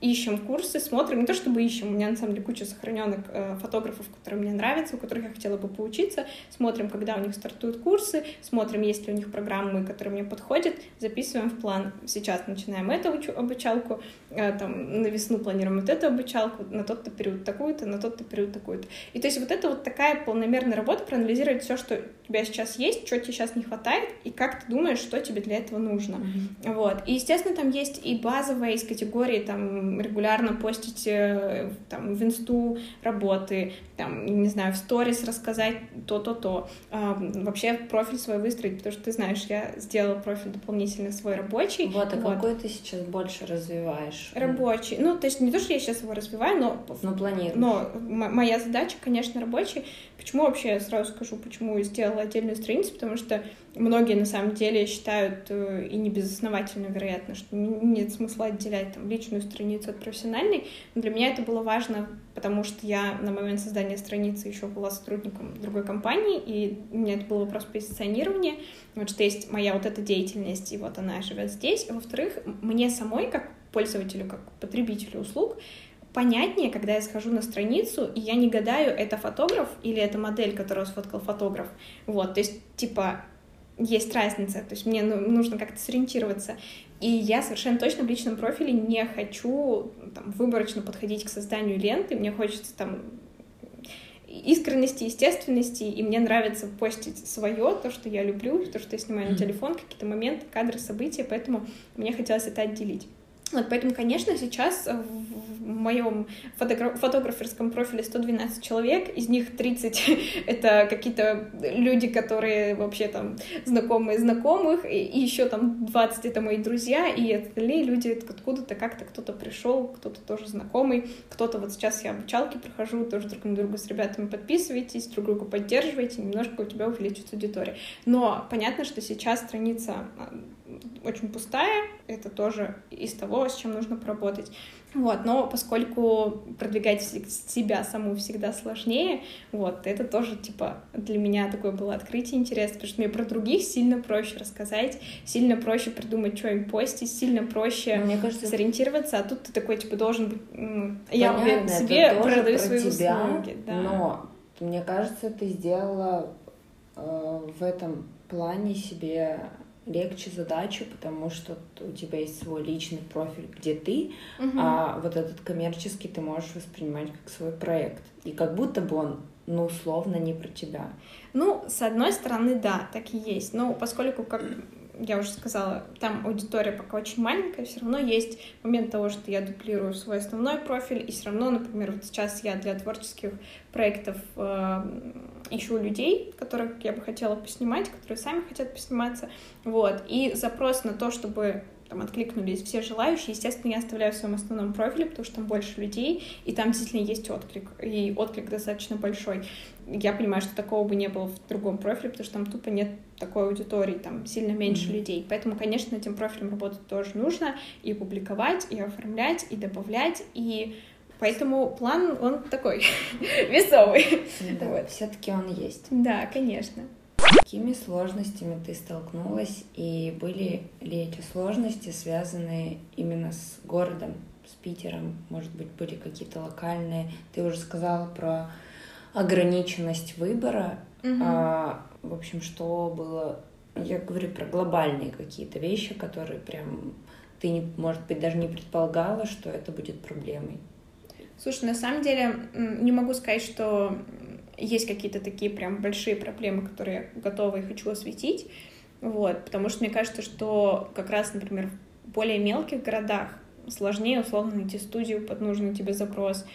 ищем курсы, смотрим, не то чтобы ищем, у меня на самом деле куча сохраненных э, фотографов, которые мне нравятся, у которых я хотела бы поучиться, смотрим, когда у них стартуют курсы, смотрим, есть ли у них программы, которые мне подходят, записываем в план. Сейчас начинаем эту обучалку, э, там, на весну планируем вот эту обучалку, на тот-то период такую-то, на тот-то период такую-то. И то есть вот это вот такая полномерная работа, проанализировать все, что у тебя сейчас есть, что тебе сейчас не хватает, и как ты думаешь, что тебе для этого нужно. Mm-hmm. Вот. И, естественно, там есть и базовая из категории там регулярно постить э, там, в инсту работы, там, не знаю, в сторис рассказать то-то-то. А, вообще профиль свой выстроить, потому что ты знаешь, я сделала профиль дополнительно свой рабочий. Вот, а вот. какой ты сейчас больше развиваешь? Рабочий. Ну, то есть не то, что я сейчас его развиваю, но... Но планируешь. Но моя задача, конечно, рабочий. Почему вообще, я сразу скажу, почему сделала отдельную страницу, потому что многие на самом деле считают, э, и не безосновательно, вероятно, что нет смысла отделять там личную страницу от профессиональной. Но для меня это было важно, потому что я на момент создания страницы еще была сотрудником другой компании, и у меня это был вопрос позиционирования, вот что есть моя вот эта деятельность, и вот она живет здесь. Во-вторых, мне самой, как пользователю, как потребителю услуг, понятнее, когда я схожу на страницу, и я не гадаю, это фотограф или это модель, которую сфоткал фотограф. Вот, то есть, типа, есть разница, то есть мне ну, нужно как-то сориентироваться. И я совершенно точно в личном профиле не хочу там, выборочно подходить к созданию ленты, мне хочется там искренности, естественности, и мне нравится постить свое, то, что я люблю, то, что я снимаю на телефон, какие-то моменты, кадры, события, поэтому мне хотелось это отделить. Вот, поэтому, конечно, сейчас в моем фотограф фотограферском профиле 112 человек, из них 30 — это какие-то люди, которые вообще там знакомые знакомых, и еще там 20 — это мои друзья, и остальные люди откуда-то как-то кто-то пришел, кто-то тоже знакомый, кто-то вот сейчас я обучалки прохожу, тоже друг на друга с ребятами подписывайтесь, друг друга поддерживайте, немножко у тебя увеличится аудитория. Но понятно, что сейчас страница а, очень пустая, это тоже из того, с чем нужно поработать. Вот, но поскольку продвигать себя саму всегда сложнее, вот, это тоже, типа, для меня такое было открытие интересно, потому что мне про других сильно проще рассказать, сильно проще придумать, что им постить, сильно проще мне кажется, сориентироваться, а тут ты такой, типа, должен быть... Ну, я уверен в себе, продаю свои тебя, услуги. Да. Но, мне кажется, ты сделала э, в этом плане себе легче задачу, потому что у тебя есть свой личный профиль, где ты, угу. а вот этот коммерческий ты можешь воспринимать как свой проект. И как будто бы он, ну, условно, не про тебя. Ну, с одной стороны, да, так и есть. Но поскольку, как я уже сказала, там аудитория пока очень маленькая, все равно есть момент того, что я дуплирую свой основной профиль, и все равно, например, вот сейчас я для творческих проектов э, ищу людей, которых я бы хотела поснимать, которые сами хотят посниматься, вот, и запрос на то, чтобы там откликнулись все желающие. Естественно, я оставляю в своем основном профиле, потому что там больше людей, и там действительно есть отклик, и отклик достаточно большой. Я понимаю, что такого бы не было в другом профиле, потому что там тупо нет такой аудитории, там сильно меньше mm-hmm. людей. Поэтому, конечно, этим профилем работать тоже нужно, и публиковать, и оформлять, и добавлять, и Поэтому план, он такой весовый. Да, вот. все-таки он есть. Да, конечно. Какими сложностями ты столкнулась и были ли эти сложности связаны именно с городом, с Питером? Может быть, были какие-то локальные? Ты уже сказала про ограниченность выбора. Угу. А, в общем, что было? Я говорю про глобальные какие-то вещи, которые прям ты, может быть, даже не предполагала, что это будет проблемой. Слушай, на самом деле не могу сказать, что есть какие-то такие прям большие проблемы, которые я готова и хочу осветить, вот, потому что мне кажется, что как раз, например, в более мелких городах сложнее условно найти студию под нужный тебе запрос,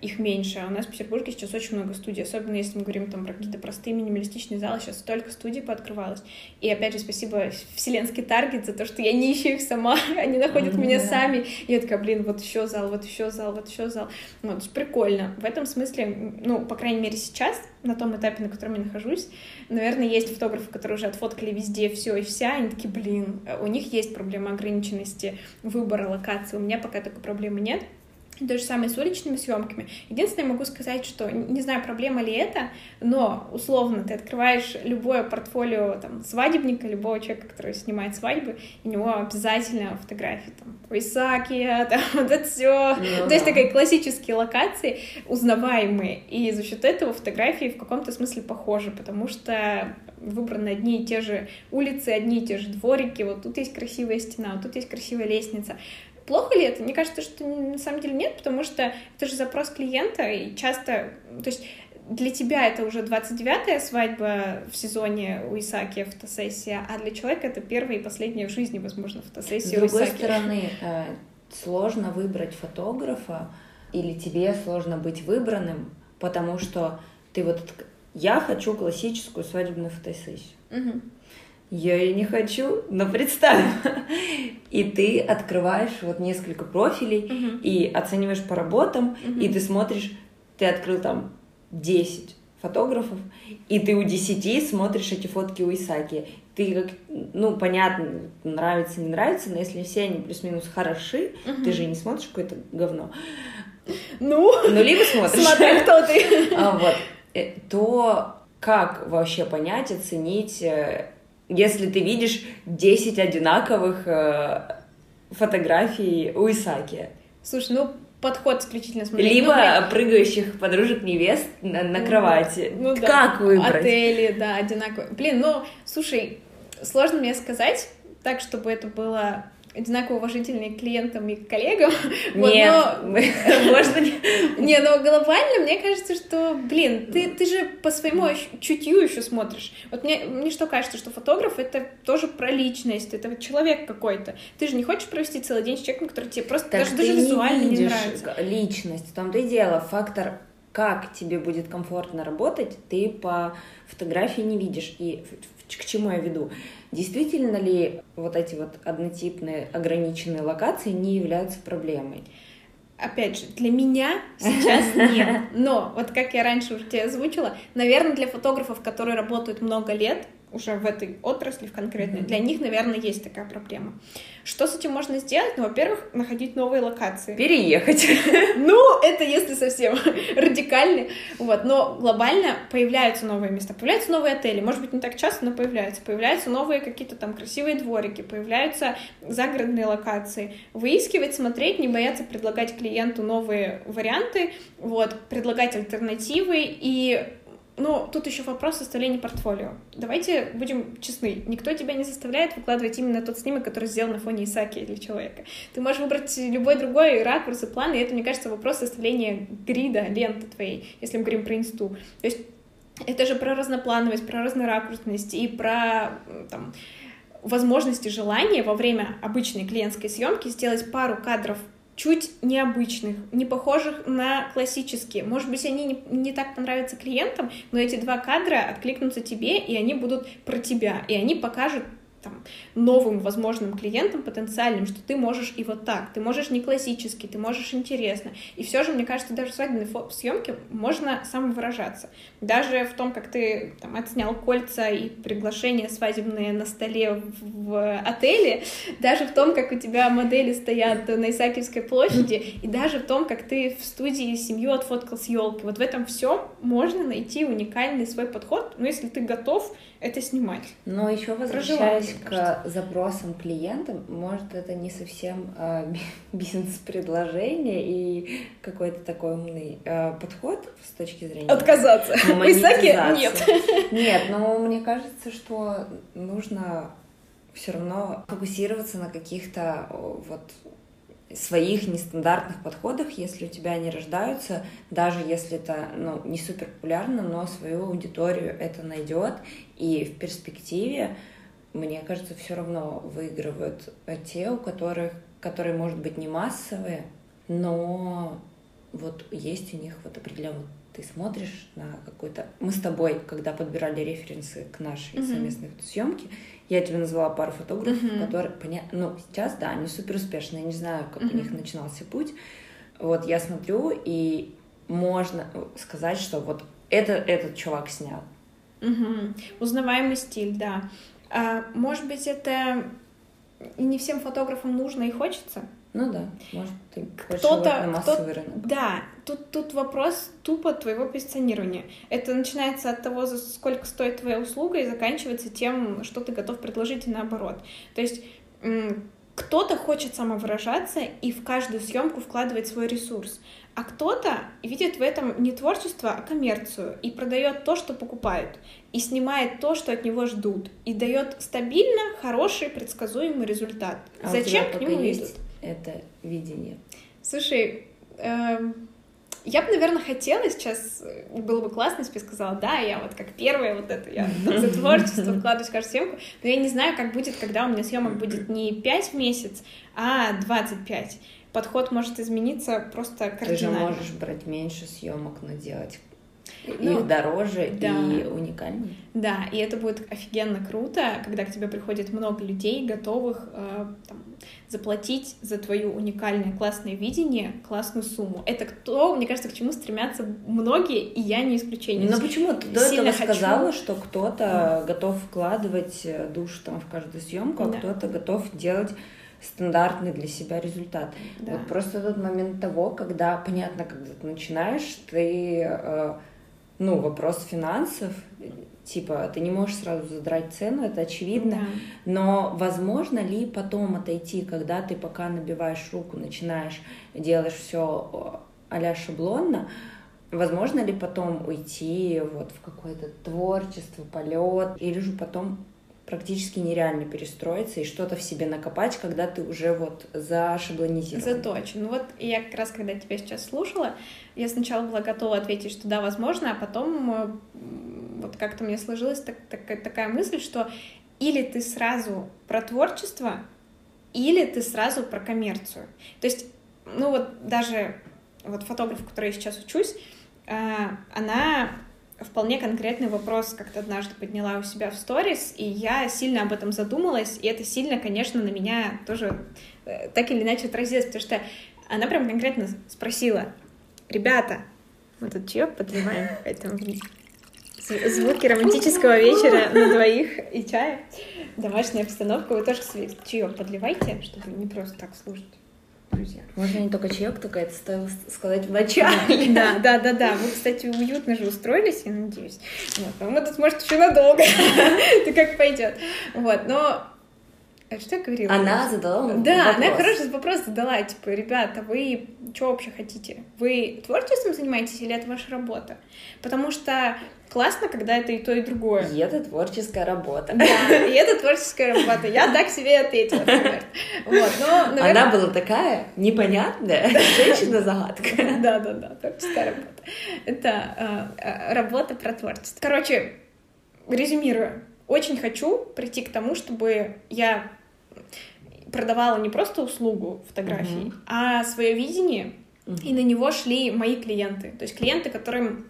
их меньше. А у нас в Петербурге сейчас очень много студий, особенно если мы говорим там про какие-то простые минималистичные залы, сейчас столько студий пооткрывалось. И опять же, спасибо вселенский таргет за то, что я не ищу их сама, они находят меня сами. И я такая, блин, вот еще зал, вот еще зал, вот еще зал. Вот, то прикольно. В этом смысле, ну, по крайней мере, сейчас, на том этапе, на котором я нахожусь, наверное, есть фотографы, которые уже отфоткали везде все и вся, они такие, блин, у них есть проблема ограниченности выбора локации, у меня пока такой проблемы нет. То же самое с уличными съемками. Единственное, могу сказать, что не знаю, проблема ли это, но условно ты открываешь любое портфолио там, свадебника, любого человека, который снимает свадьбы, и у него обязательно фотографии там Исаакия, там вот это все. Ну, То есть такие классические локации, узнаваемые. И за счет этого фотографии в каком-то смысле похожи, потому что выбраны одни и те же улицы, одни и те же дворики, вот тут есть красивая стена, вот тут есть красивая лестница. Плохо ли это? Мне кажется, что на самом деле нет, потому что это же запрос клиента, и часто, то есть для тебя это уже 29-я свадьба в сезоне у Исаки фотосессия, а для человека это первая и последняя в жизни, возможно, фотосессия С другой стороны, э, сложно выбрать фотографа, или тебе сложно быть выбранным, потому что ты вот... Я хочу классическую свадебную фотосессию. Угу я ее не хочу, но представь. И ты открываешь вот несколько профилей uh-huh. и оцениваешь по работам, uh-huh. и ты смотришь, ты открыл там 10 фотографов, и ты у 10 смотришь эти фотки у Исаки. Ты как, ну, понятно, нравится, не нравится, но если все они плюс-минус хороши, uh-huh. ты же не смотришь какое-то говно. Ну, ну либо смотришь. Смотри, кто ты. А, вот. Э, то как вообще понять, оценить э, если ты видишь 10 одинаковых э, фотографий у Исаки. Слушай, ну подход исключительно смотреть. Либо ну, прыгающих подружек невест на, на кровати. Ну, как да. выбрать? Отели, да, одинаковые. Блин, ну, слушай, сложно мне сказать так, чтобы это было одинаково уважительные к клиентам и к коллегам. Нет, вот, но... можно не... Но глобально мне кажется, что, блин, ты, ты же по своему чутью еще смотришь. Вот мне, мне что кажется, что фотограф — это тоже про личность, это человек какой-то. Ты же не хочешь провести целый день с человеком, который тебе просто так даже, даже визуально не, не нравится. личность, в том-то и дело. Фактор как тебе будет комфортно работать, ты по фотографии не видишь. И к чему я веду? Действительно ли вот эти вот однотипные ограниченные локации не являются проблемой? Опять же, для меня сейчас нет. Но, вот как я раньше уже тебе озвучила, наверное, для фотографов, которые работают много лет, уже в этой отрасли в конкретной, mm-hmm. для них, наверное, есть такая проблема. Что с этим можно сделать? Ну, во-первых, находить новые локации. Переехать. Ну, это если совсем радикально. Вот, но глобально появляются новые места, появляются новые отели. Может быть, не так часто, но появляются. Появляются новые какие-то там красивые дворики, появляются загородные локации. Выискивать, смотреть, не бояться предлагать клиенту новые варианты, вот, предлагать альтернативы и но тут еще вопрос составления портфолио. Давайте будем честны. Никто тебя не заставляет выкладывать именно тот снимок, который сделан на фоне Исаки или человека. Ты можешь выбрать любой другой ракурс и план, и это, мне кажется, вопрос составления грида, ленты твоей, если мы говорим про инсту. То есть это же про разноплановость, про разноракурсность и про там, возможности желания во время обычной клиентской съемки сделать пару кадров чуть необычных, не похожих на классические. Может быть, они не, не так понравятся клиентам, но эти два кадра откликнутся тебе, и они будут про тебя, и они покажут там, новым возможным клиентам потенциальным, что ты можешь и вот так, ты можешь не классически, ты можешь интересно. И все же, мне кажется, даже в свадебной съемке можно самовыражаться. Даже в том, как ты там, отснял кольца и приглашения свадебные на столе в отеле, даже в том, как у тебя модели стоят на Исаакиевской площади, и даже в том, как ты в студии семью отфоткал с елки. Вот в этом все можно найти уникальный свой подход, но если ты готов это снимать. Но еще возвращаясь к запросам клиентам, может это не совсем э, бизнес-предложение и какой-то такой умный э, подход с точки зрения... Отказаться. В Исаке нет. Нет, но мне кажется, что нужно все равно фокусироваться на каких-то вот своих нестандартных подходах, если у тебя они рождаются, даже если это ну, не супер популярно, но свою аудиторию это найдет, и в перспективе, мне кажется, все равно выигрывают те, у которых, которые, может быть, не массовые, но вот есть у них вот определенно ты смотришь на какой-то... Мы с тобой, когда подбирали референсы к нашей mm-hmm. совместной съемке, я тебе назвала пару фотографов, mm-hmm. которые, поня... ну, сейчас, да, они супер успешные, я не знаю, как mm-hmm. у них начинался путь. Вот я смотрю, и можно сказать, что вот это этот чувак снял. Угу. Узнаваемый стиль, да. А, может быть, это не всем фотографам нужно и хочется? Ну да, может, ты кто-то, на кто рынок. Да, тут, тут вопрос тупо твоего позиционирования. Это начинается от того, за сколько стоит твоя услуга, и заканчивается тем, что ты готов предложить, и наоборот. То есть кто-то хочет самовыражаться и в каждую съемку вкладывает свой ресурс, а кто-то видит в этом не творчество, а коммерцию и продает то, что покупают, и снимает то, что от него ждут, и дает стабильно хороший предсказуемый результат. А Зачем к нему есть? идут? это видение? Слушай, э, я бы, наверное, хотела сейчас, э, было бы классно, если бы я сказала, да, я вот как первая вот это, я там, за творчество вкладываюсь в каждую съемку, но я не знаю, как будет, когда у меня съемок будет не 5 в месяц, а 25. Подход может измениться просто кардинально. Ты же можешь брать меньше съемок, но делать ну, их дороже да. и уникальнее. Да, и это будет офигенно круто, когда к тебе приходит много людей, готовых э, там, заплатить за твое уникальное классное видение классную сумму. Это кто, мне кажется, к чему стремятся многие, и я не исключение. Но почему ты до этого хочу... сказала, что кто-то mm. готов вкладывать э, душ там в каждую съемку, а да. кто-то готов делать стандартный для себя результат. Да. Вот просто тот момент того, когда, понятно, когда ты начинаешь, ты э, ну, вопрос финансов, типа, ты не можешь сразу задрать цену, это очевидно, да. но возможно ли потом отойти, когда ты пока набиваешь руку, начинаешь, делаешь все а шаблонно, возможно ли потом уйти вот в какое-то творчество, полет, или же потом практически нереально перестроиться и что-то в себе накопать, когда ты уже вот зашаблонизирован. Заточен. Ну вот я как раз, когда тебя сейчас слушала, я сначала была готова ответить, что да, возможно, а потом э, вот как-то мне сложилась так, так, такая мысль, что или ты сразу про творчество, или ты сразу про коммерцию. То есть, ну вот даже вот фотограф, который я сейчас учусь, э, она вполне конкретный вопрос как-то однажды подняла у себя в сторис, и я сильно об этом задумалась, и это сильно, конечно, на меня тоже э, так или иначе отразилось, потому что она прям конкретно спросила, ребята, мы тут чаек подливаем, поэтому Звуки романтического вечера на двоих и чая. Домашняя обстановка. Вы тоже себе чаек подливайте, чтобы не просто так слушать. Друзья. Можно не только чаек, только это стоило сказать в начале. Да, да, да, да. Вы, кстати, уютно же устроились, я надеюсь. Вот. А мы тут, может, еще надолго. Это как пойдет. Вот, но что я говорила? Она задала Да, вопрос. она хороший вопрос задала, типа, ребята, вы что вообще хотите? Вы творчеством занимаетесь или это ваша работа? Потому что классно, когда это и то, и другое. И это творческая работа. Да, и это творческая работа. Я так себе ответила, например. Вот, но, наверное... Она была такая непонятная женщина-загадка. Да-да-да, творческая работа. Это э, работа про творчество. Короче, резюмирую. Очень хочу прийти к тому, чтобы я продавала не просто услугу фотографий, uh-huh. а свое видение, uh-huh. и на него шли мои клиенты. То есть клиенты, которым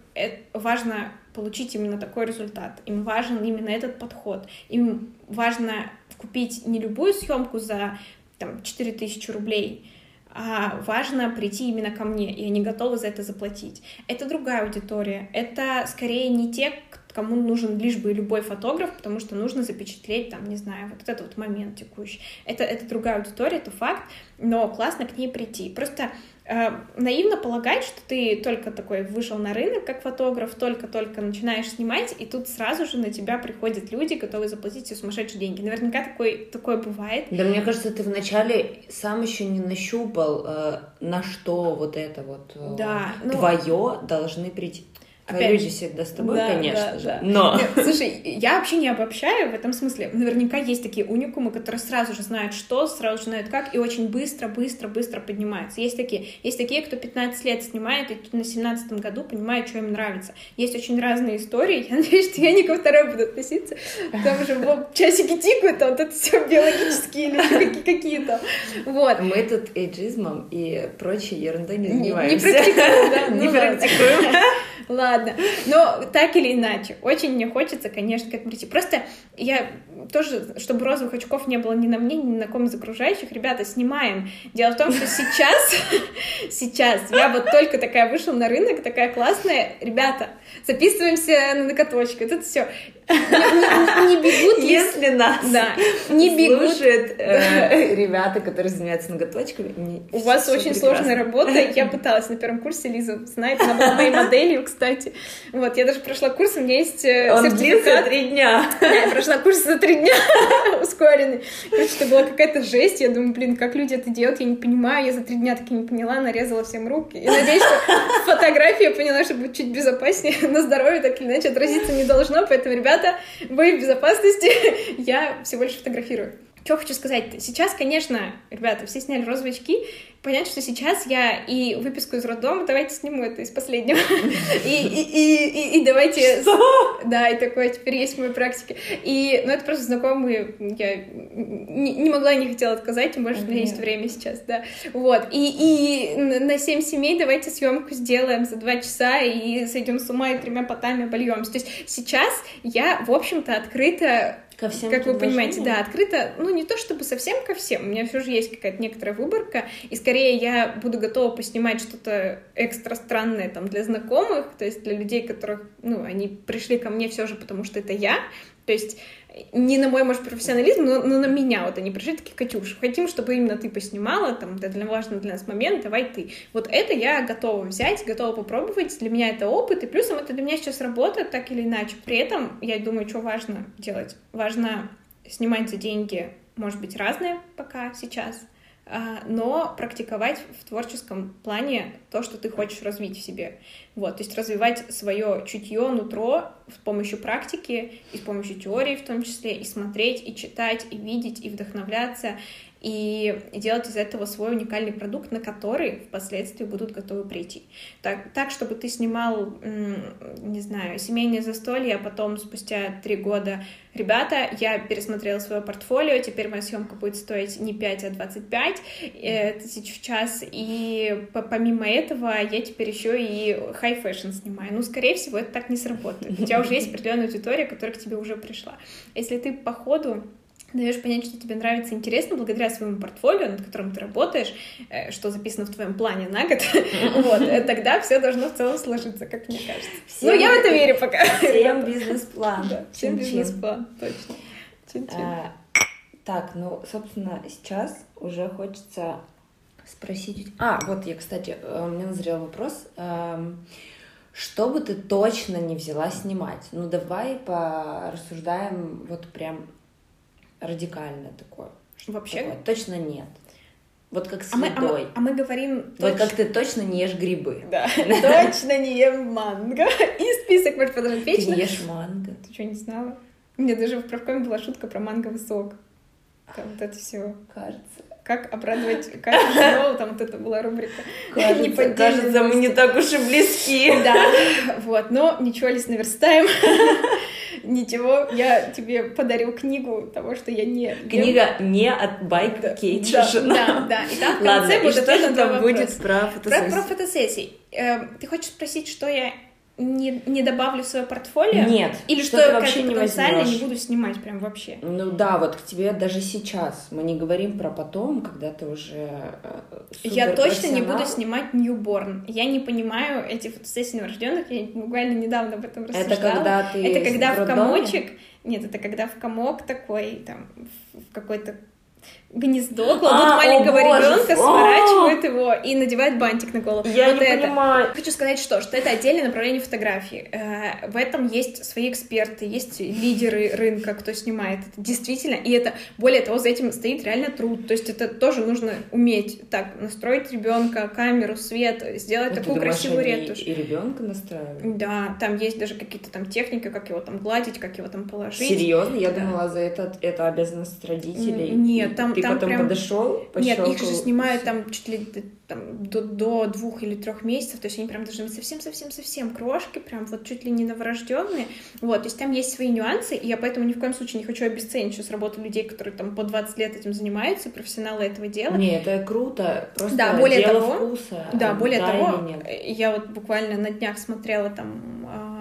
важно получить именно такой результат. Им важен именно этот подход. Им важно купить не любую съемку за там, 4000 рублей, а важно прийти именно ко мне, и они готовы за это заплатить. Это другая аудитория. Это скорее не те, кому нужен лишь бы любой фотограф, потому что нужно запечатлеть, там, не знаю, вот этот вот момент текущий. Это, это другая аудитория, это факт, но классно к ней прийти. Просто э, наивно полагать, что ты только такой вышел на рынок как фотограф, только-только начинаешь снимать, и тут сразу же на тебя приходят люди, готовые заплатить тебе сумасшедшие деньги. Наверняка такой, такое бывает. Да, мне кажется, ты вначале сам еще не нащупал, э, на что вот это вот э, да, ну... твое должны прийти. Опять люди всегда с тобой, да, конечно да, же. Да. Но. Нет, слушай, я вообще не обобщаю в этом смысле. Наверняка есть такие уникумы, которые сразу же знают, что, сразу же знают как, и очень быстро, быстро, быстро поднимаются. Есть такие. Есть такие, кто 15 лет снимает, и на 17 году понимает, что им нравится. Есть очень разные истории. Я надеюсь, что я не ко второй буду относиться. Там же часики тикают, а вот это все биологические или какие-то. Вот. Мы тут эйджизмом и прочей ерундой не занимаемся. Не практикуем, да? Не ну практикуем. Ладно. Но так или иначе, очень мне хочется, конечно, к этому прийти. Просто я тоже, чтобы розовых очков не было ни на мне, ни на ком из окружающих, ребята, снимаем. Дело в том, что сейчас, сейчас я вот только такая вышла на рынок, такая классная, ребята, записываемся на накаточки, вот это все. Не, не, не бегут Если нас да, не бегут. слушают э, ребята, которые занимаются ноготочками. Не, У вас очень прекрасно. сложная работа. Я пыталась на первом курсе, Лиза знает, она была моей моделью, кстати. Вот, я даже прошла курс, у меня есть э, Он сертификат. три дня. Да, я прошла курс за три дня ускоренный. Короче, это была какая-то жесть. Я думаю, блин, как люди это делают, я не понимаю. Я за три дня таки не поняла, нарезала всем руки. И надеюсь, что фотографии я поняла, что будет чуть безопаснее. На здоровье так или иначе отразиться не должно. Поэтому, ребята, вы в безопасности. Я всего лишь фотографирую. Что хочу сказать? Сейчас, конечно, ребята, все сняли розовые очки, понять, что сейчас я и выписку из роддома, давайте сниму это из последнего. И, и, и, и, давайте... Что? Да, и такое теперь есть в моей практике. И, ну, это просто знакомые, я не, не могла не хотела отказать, больше у меня есть время сейчас, да. Вот, и, и на 7 семей давайте съемку сделаем за 2 часа и сойдем с ума и тремя потами обольемся. То есть сейчас я, в общем-то, открыта Ко всем как вы понимаете, да, открыто, ну не то чтобы совсем ко всем, у меня все же есть какая-то некоторая выборка, и скорее я буду готова поснимать что-то экстра странное там для знакомых, то есть для людей, которых, ну, они пришли ко мне все же потому, что это я, то есть не на мой, может, профессионализм, но, но на меня вот они пришли такие, Катюш, хотим, чтобы именно ты поснимала, там, это для важный для нас момент, давай ты. Вот это я готова взять, готова попробовать, для меня это опыт, и плюсом это для меня сейчас работает так или иначе. При этом, я думаю, что важно делать? Важно снимать за деньги, может быть, разные пока сейчас, но практиковать в творческом плане то, что ты хочешь развить в себе. Вот, то есть развивать свое чутье, нутро с помощью практики и с помощью теории в том числе, и смотреть, и читать, и видеть, и вдохновляться, и делать из этого свой уникальный продукт, на который впоследствии будут готовы прийти. Так, так чтобы ты снимал, не знаю, семейное застолье, а потом спустя три года ребята, я пересмотрела свое портфолио, теперь моя съемка будет стоить не 5, а 25 э, тысяч в час, и помимо этого я теперь еще и fashion снимаю. Ну, скорее всего, это так не сработает. У тебя уже есть определенная аудитория, которая к тебе уже пришла. Если ты по ходу даешь понять, что тебе нравится, интересно, благодаря своему портфолио, над которым ты работаешь, э, что записано в твоем плане на год, вот, э, тогда все должно в целом сложиться, как мне кажется. Всем, ну, я в это верю пока. Всем бизнес-план. Да, всем бизнес-план, точно. А, так, ну, собственно, сейчас уже хочется спросить... А, вот я, кстати, э, у меня назрел вопрос. Эм, что бы ты точно не взяла снимать? Ну, давай порассуждаем вот прям радикально такое. Вообще? Такое. Точно нет. Вот как с а едой. Мы, а, мы, а мы говорим... Вот как ты точно не ешь грибы. Да, точно не ем манго. И список может продолжать вечно. Ты не ешь манго. Ты что, не знала? У меня даже в правкоме была шутка про манговый сок. Там вот это все. Кажется. Как обрадовать Катю там вот это была рубрика. Кажется, кажется, мы не так уж и близки. Да, вот, но ничего, Лис, наверстаем. Ничего, я тебе подарю книгу того, что я не... Книга не от Байк да, Кейт да, да, да, и там в конце Ладно, и что же там будет про фотосессии? Про, про фотосессии. Э, ты хочешь спросить, что я не, не добавлю в свое портфолио? Нет. Или что, что я вообще не потенциально не буду снимать прям вообще? Ну да, вот к тебе даже сейчас. Мы не говорим про потом, когда ты уже э, Я точно не буду снимать ньюборн. Я не понимаю эти фотосессии новорожденных. Я буквально недавно об этом рассуждала. Это когда ты Это когда в комочек... Нет, это когда в комок такой, там, в какой-то гнездо, кладут а, маленького ребенка, сворачивают его и надевают бантик на голову. Я вот не это. понимаю. Хочу сказать, что, что это отдельное направление фотографии. Э, в этом есть свои эксперты, есть лидеры рынка, кто снимает это действительно. И это, более того, за этим стоит реально труд. То есть это тоже нужно уметь так настроить ребенка, камеру, свет, сделать ну, такую думаешь, красивую ретушь. И ребенка настраивать? Да, там есть даже какие-то там техники, как его там гладить, как его там положить. Серьезно? Я да. думала, за это это обязанность родителей. Нет, там там потом прям... подошел, Нет, их же снимают там чуть ли там, до, до двух или трех месяцев, то есть они прям должны быть совсем-совсем-совсем крошки, прям вот чуть ли не новорожденные, вот, то есть там есть свои нюансы, и я поэтому ни в коем случае не хочу обесценить сейчас работу людей, которые там по 20 лет этим занимаются, профессионалы этого дела. Не, это круто, просто да, более дело того, вкуса. Да, более да того, я вот буквально на днях смотрела там а,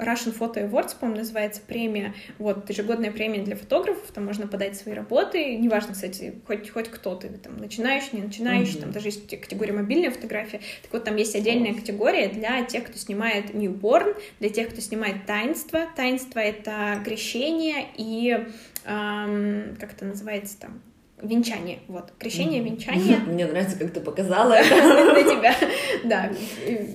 Russian Photo Awards, по-моему, называется премия. Вот, ежегодная премия для фотографов, там можно подать свои работы. Неважно, кстати, хоть, хоть кто ты, там, начинающий, не начинающий, mm-hmm. там даже есть категория мобильная фотография. Так вот, там есть отдельная категория для тех, кто снимает newborn, для тех, кто снимает таинство. Таинство — это крещение и эм, как это называется там, Венчание, вот, крещение, венчание. Мне нравится, как ты показала это. На тебя, да,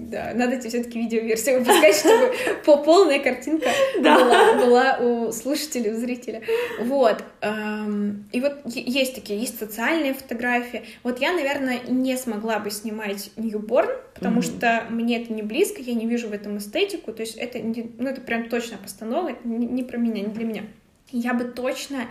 да, надо тебе все-таки видеоверсию выпускать, чтобы по полная картинка была, была у слушателя, у зрителя. Вот, и вот есть такие, есть социальные фотографии. Вот я, наверное, не смогла бы снимать ньюборн, потому что мне это не близко, я не вижу в этом эстетику, то есть это, ну, это прям точно постанова, это не про меня, не для меня. Я бы точно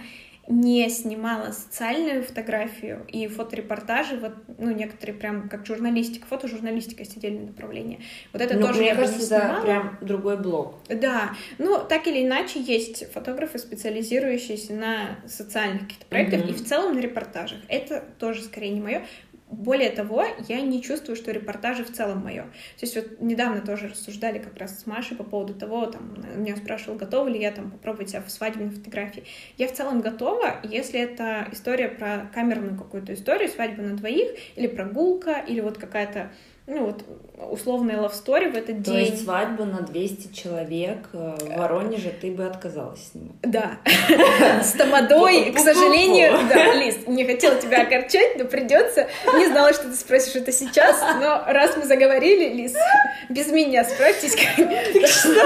не снимала социальную фотографию и фоторепортажи, вот, ну, некоторые прям как журналистика, фотожурналистика есть отдельное направление. Вот это ну, тоже мне я кажется, бы не снимала. это прям другой блок. Да, ну, так или иначе, есть фотографы, специализирующиеся на социальных каких-то проектах mm-hmm. и в целом на репортажах. Это тоже скорее не мое. Более того, я не чувствую, что репортажи в целом мое. То есть вот недавно тоже рассуждали как раз с Машей по поводу того, там, меня спрашивал, готова ли я там попробовать себя в свадебной фотографии. Я в целом готова, если это история про камерную какую-то историю, свадьбу на двоих, или прогулка, или вот какая-то ну вот условная лавстори в этот То день. То есть свадьбу на 200 человек э, в Воронеже ты бы отказалась снимать? Да. С тамадой, к сожалению, да, Лиз, не хотела тебя огорчать, но придется. Не знала, что ты спросишь это сейчас, но раз мы заговорили, Лиз, без меня справьтесь. Что?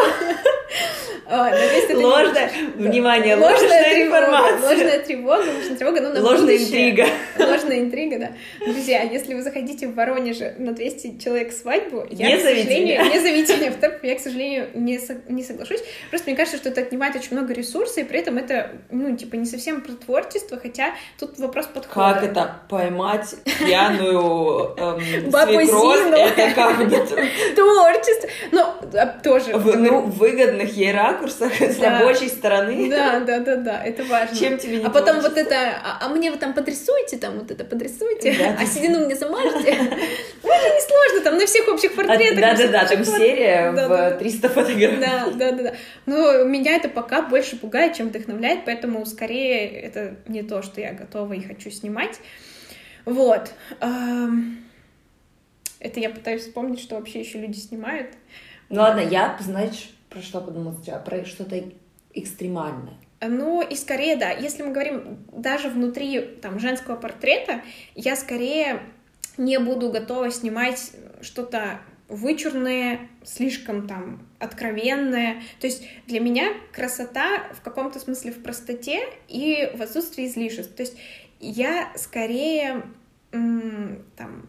Ложная, внимание, ложная информация. Ложная тревога, ложная тревога, ну на Ложная интрига. Ложная интрига, да. Друзья, если вы заходите в Воронеже на 200 человек свадьбу, я, к сожалению, не зовите меня в я, к сожалению, не, не соглашусь. Просто мне кажется, что это отнимает очень много ресурсов, и при этом это, ну, типа, не совсем про творчество, хотя тут вопрос подхода. Как это? Поймать пьяную эм, свекровь? Это как. Творчество. Ну, а, тоже. В, ну, выгодных ей ракурсах с рабочей стороны. Да, да, да, да, это важно. Чем тебе не А потом вот это, а, а мне вы там подрисуйте, там вот это подрисуйте, а седину мне замажете. Ну, это не сложно, там на всех общих портретах. Да, да, да, там серия в 300 фотографий. Да, да, да, да. Но меня это пока больше пугает, чем вдохновляет, поэтому скорее это не то, что я готова и хочу снимать. Вот. Это я пытаюсь вспомнить, что вообще еще люди снимают. Ну ладно, я, знаешь, про что подумала сначала? Про что-то экстремальное. Ну и скорее, да, если мы говорим даже внутри там женского портрета, я скорее не буду готова снимать что-то вычурное, слишком там откровенное. То есть для меня красота в каком-то смысле в простоте и в отсутствии излишеств. То есть я скорее там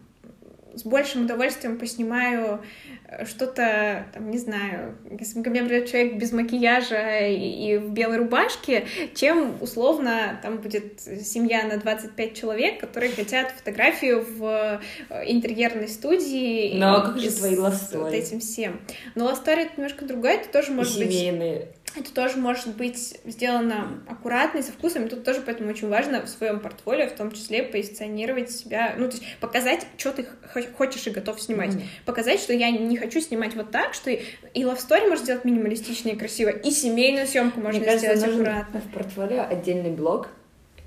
с большим удовольствием поснимаю э, что-то, там, не знаю, если ко мне придет человек без макияжа и, и в белой рубашке, чем условно там будет семья на 25 человек, которые хотят фотографию в э, интерьерной студии. Ну, а как же твои лавстори? Вот этим всем. Но лавстори это немножко другое, это тоже может семейные. быть это тоже может быть сделано аккуратно и со вкусом. И тут тоже поэтому очень важно в своем портфолио, в том числе, позиционировать себя, ну, то есть показать, что ты хочешь и готов снимать. Mm-hmm. Показать, что я не хочу снимать вот так, что и, и love story можно сделать минималистично и красиво, и семейную съемку можно Мне сделать кажется, аккуратно. В портфолио отдельный блок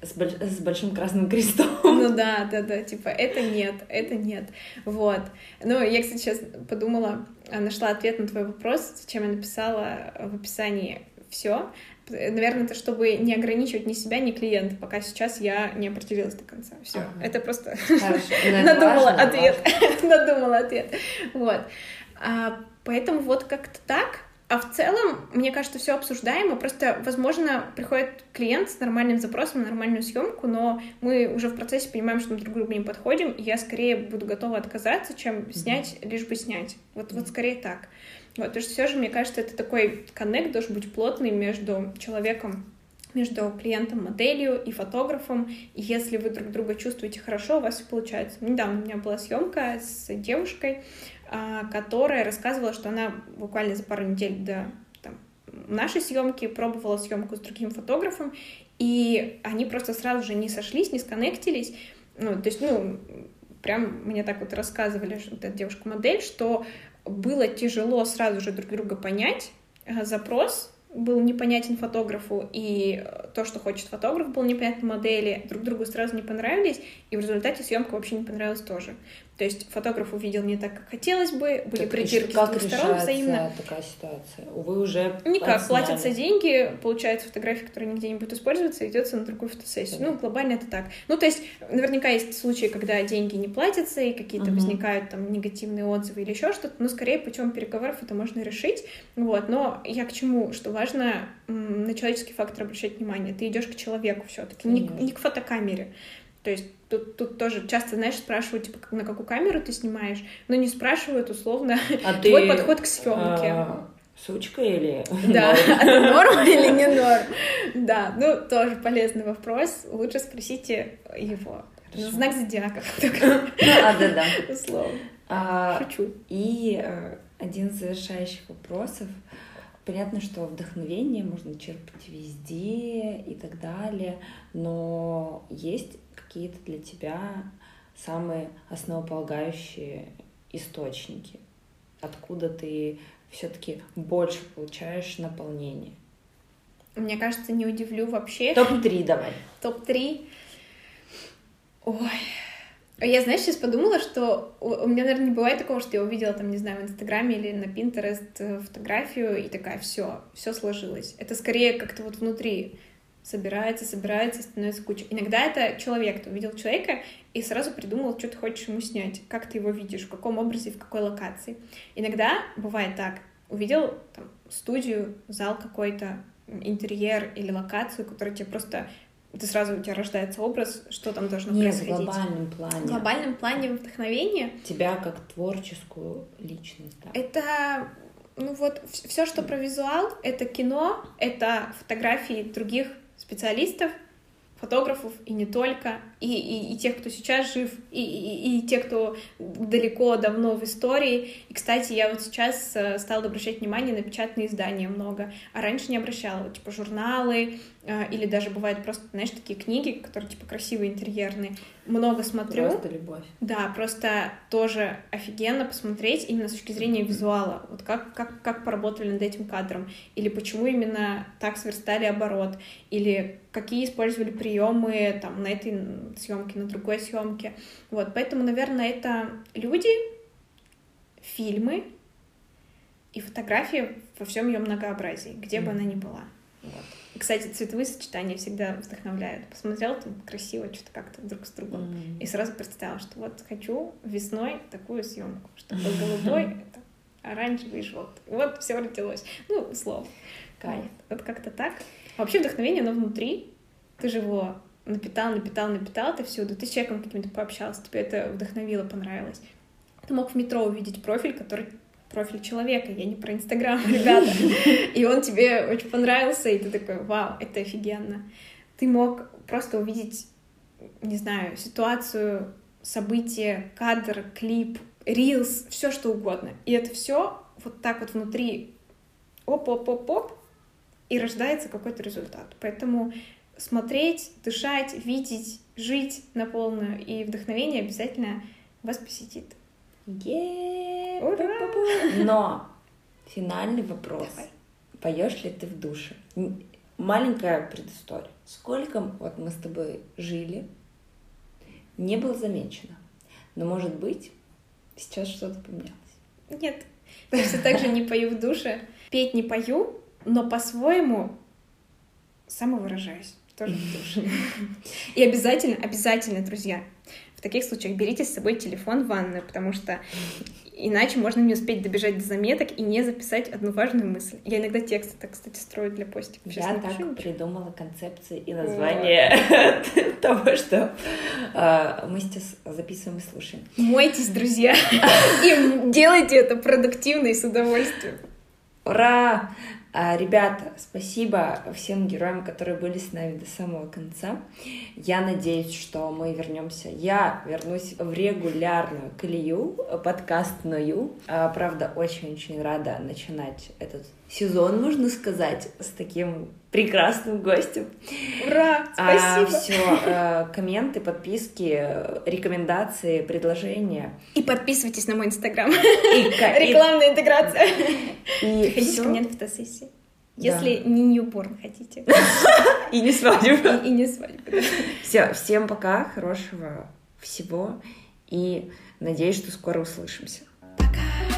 с, больш... с большим красным крестом. Ну да, да, да, типа это нет, это нет. Вот. Ну, я, кстати, сейчас подумала, нашла ответ на твой вопрос, зачем я написала в описании все. Наверное, это чтобы не ограничивать ни себя, ни клиента, пока сейчас я не определилась до конца. Все. Ага. Это просто надумала ответ. надумала ответ. Вот. А, поэтому вот как-то так. А в целом, мне кажется, все обсуждаемо. Просто, возможно, приходит клиент с нормальным запросом нормальную съемку, но мы уже в процессе понимаем, что мы друг другу не подходим, и я скорее буду готова отказаться, чем снять, лишь бы снять. Вот, вот скорее так. Вот, потому что все же, мне кажется, это такой коннект должен быть плотный между человеком, между клиентом, моделью и фотографом. И если вы друг друга чувствуете хорошо, у вас все получается. Недавно у меня была съемка с девушкой, которая рассказывала, что она буквально за пару недель до там, нашей съемки пробовала съемку с другим фотографом, и они просто сразу же не сошлись, не сконнектились. Ну, то есть, ну, прям мне так вот рассказывали, что эта девушка-модель, что было тяжело сразу же друг друга понять. Э, запрос был непонятен фотографу, и то, что хочет фотограф, было непонятно модели, друг другу сразу не понравились, и в результате съемка вообще не понравилась тоже. То есть фотограф увидел не так, как хотелось бы, были так придирки с двух сторон взаимно. такая ситуация? Увы, уже Никак, платятся деньги, получается фотография, которая нигде не будет использоваться, идется на другую фотосессию. Да. Ну, глобально это так. Ну, то есть, наверняка есть случаи, когда деньги не платятся, и какие-то угу. возникают там негативные отзывы или еще что-то, но скорее путем переговоров это можно решить. Вот, но я к чему? Что важно на человеческий фактор обращать внимание. Ты идешь к человеку все-таки, не, не к фотокамере. То есть тут, тут тоже часто, знаешь, спрашивают, типа, на какую камеру ты снимаешь, но не спрашивают условно а твой ты, подход к съемке. А, сучка или Да, а ты норм или не норм? Да, ну тоже полезный вопрос. Лучше спросите его. Знак зодиака. А, да, да. Условно. А, Шучу. И э, один из завершающих вопросов. Понятно, что вдохновение можно черпать везде и так далее, но есть какие-то для тебя самые основополагающие источники, откуда ты все-таки больше получаешь наполнение? Мне кажется, не удивлю вообще. Топ-3 давай. Топ-3. Ой. Я, знаешь, сейчас подумала, что у меня, наверное, не бывает такого, что я увидела там, не знаю, в Инстаграме или на Pinterest э, фотографию и такая, все, все сложилось. Это скорее как-то вот внутри собирается, собирается, становится куча. Иногда это человек, ты увидел человека и сразу придумал, что ты хочешь ему снять, как ты его видишь, в каком образе, в какой локации. Иногда бывает так, увидел там, студию, зал какой-то, интерьер или локацию, которая тебе просто ты сразу у тебя рождается образ, что там должно Нет, происходить. в глобальном плане. В глобальном плане вдохновение. Тебя как творческую личность. Да. Это ну вот все, что про визуал, это кино, это фотографии других специалистов, фотографов, и не только, и, и, и тех, кто сейчас жив, и, и, и те, кто далеко, давно в истории. И, кстати, я вот сейчас э, стала обращать внимание на печатные издания много, а раньше не обращала, вот, типа журналы, э, или даже бывают просто, знаешь, такие книги, которые, типа, красивые, интерьерные. Много смотрю. Просто любовь. Да, просто тоже офигенно посмотреть именно с точки зрения визуала. Вот как, как, как поработали над этим кадром, или почему именно так сверстали оборот, или какие использовали приемы там на этой съемке, на другой съемке. Вот, поэтому, наверное, это люди, фильмы и фотографии во всем ее многообразии, где mm. бы она ни была. Вот. Кстати, цветовые сочетания всегда вдохновляют. Посмотрел там красиво что-то как-то друг с другом. Mm. И сразу представил, что вот хочу весной такую съемку, чтобы голубой, это оранжевый и желтый. Вот все родилось. Ну, условно. Кайф. Вот как-то так. Вообще вдохновение, оно внутри. Ты же его напитал, напитал, напитал ты всюду. Ты с человеком каким-то пообщался, тебе это вдохновило, понравилось. Ты мог в метро увидеть профиль, который профиль человека, я не про Инстаграм, ребята. И он тебе очень понравился, и ты такой, вау, это офигенно. Ты мог просто увидеть, не знаю, ситуацию, событие, кадр, клип, рилс, все что угодно. И это все вот так вот внутри оп-оп-оп-оп, и рождается какой-то результат. Поэтому смотреть, дышать, видеть, жить на полную, и вдохновение обязательно вас посетит. Но финальный вопрос. Давай. Поешь ли ты в душе? Маленькая предыстория. Сколько вот мы с тобой жили, не было замечено. Но, может быть, сейчас что-то поменялось. Нет, я все так же не пою в душе. Петь не пою, но по-своему самовыражаюсь. Тоже в душе. И обязательно, обязательно, друзья, в таких случаях берите с собой телефон в ванную, потому что иначе можно не успеть добежать до заметок и не записать одну важную мысль. Я иногда тексты так, кстати, строю для постиков. Сейчас Я так ничего. придумала концепции и название того, что а, мы сейчас записываем и слушаем. Мойтесь, друзья, и делайте это продуктивно и с удовольствием. Ура! А, ребята, спасибо всем героям, которые были с нами до самого конца. Я надеюсь, что мы вернемся. Я вернусь в регулярную колею, подкастную. А, правда, очень-очень рада начинать этот сезон, нужно сказать, с таким прекрасным гостем. Ура! Спасибо! А, все, э, комменты, подписки, рекомендации, предложения. И подписывайтесь на мой инстаграм. Рекламная интеграция. И Приходите ко мне на фотосессии. Если да. не ньюборн хотите. И не свадьбу. И, и не свадьбу. Все, всем пока, хорошего всего. И надеюсь, что скоро услышимся. Пока.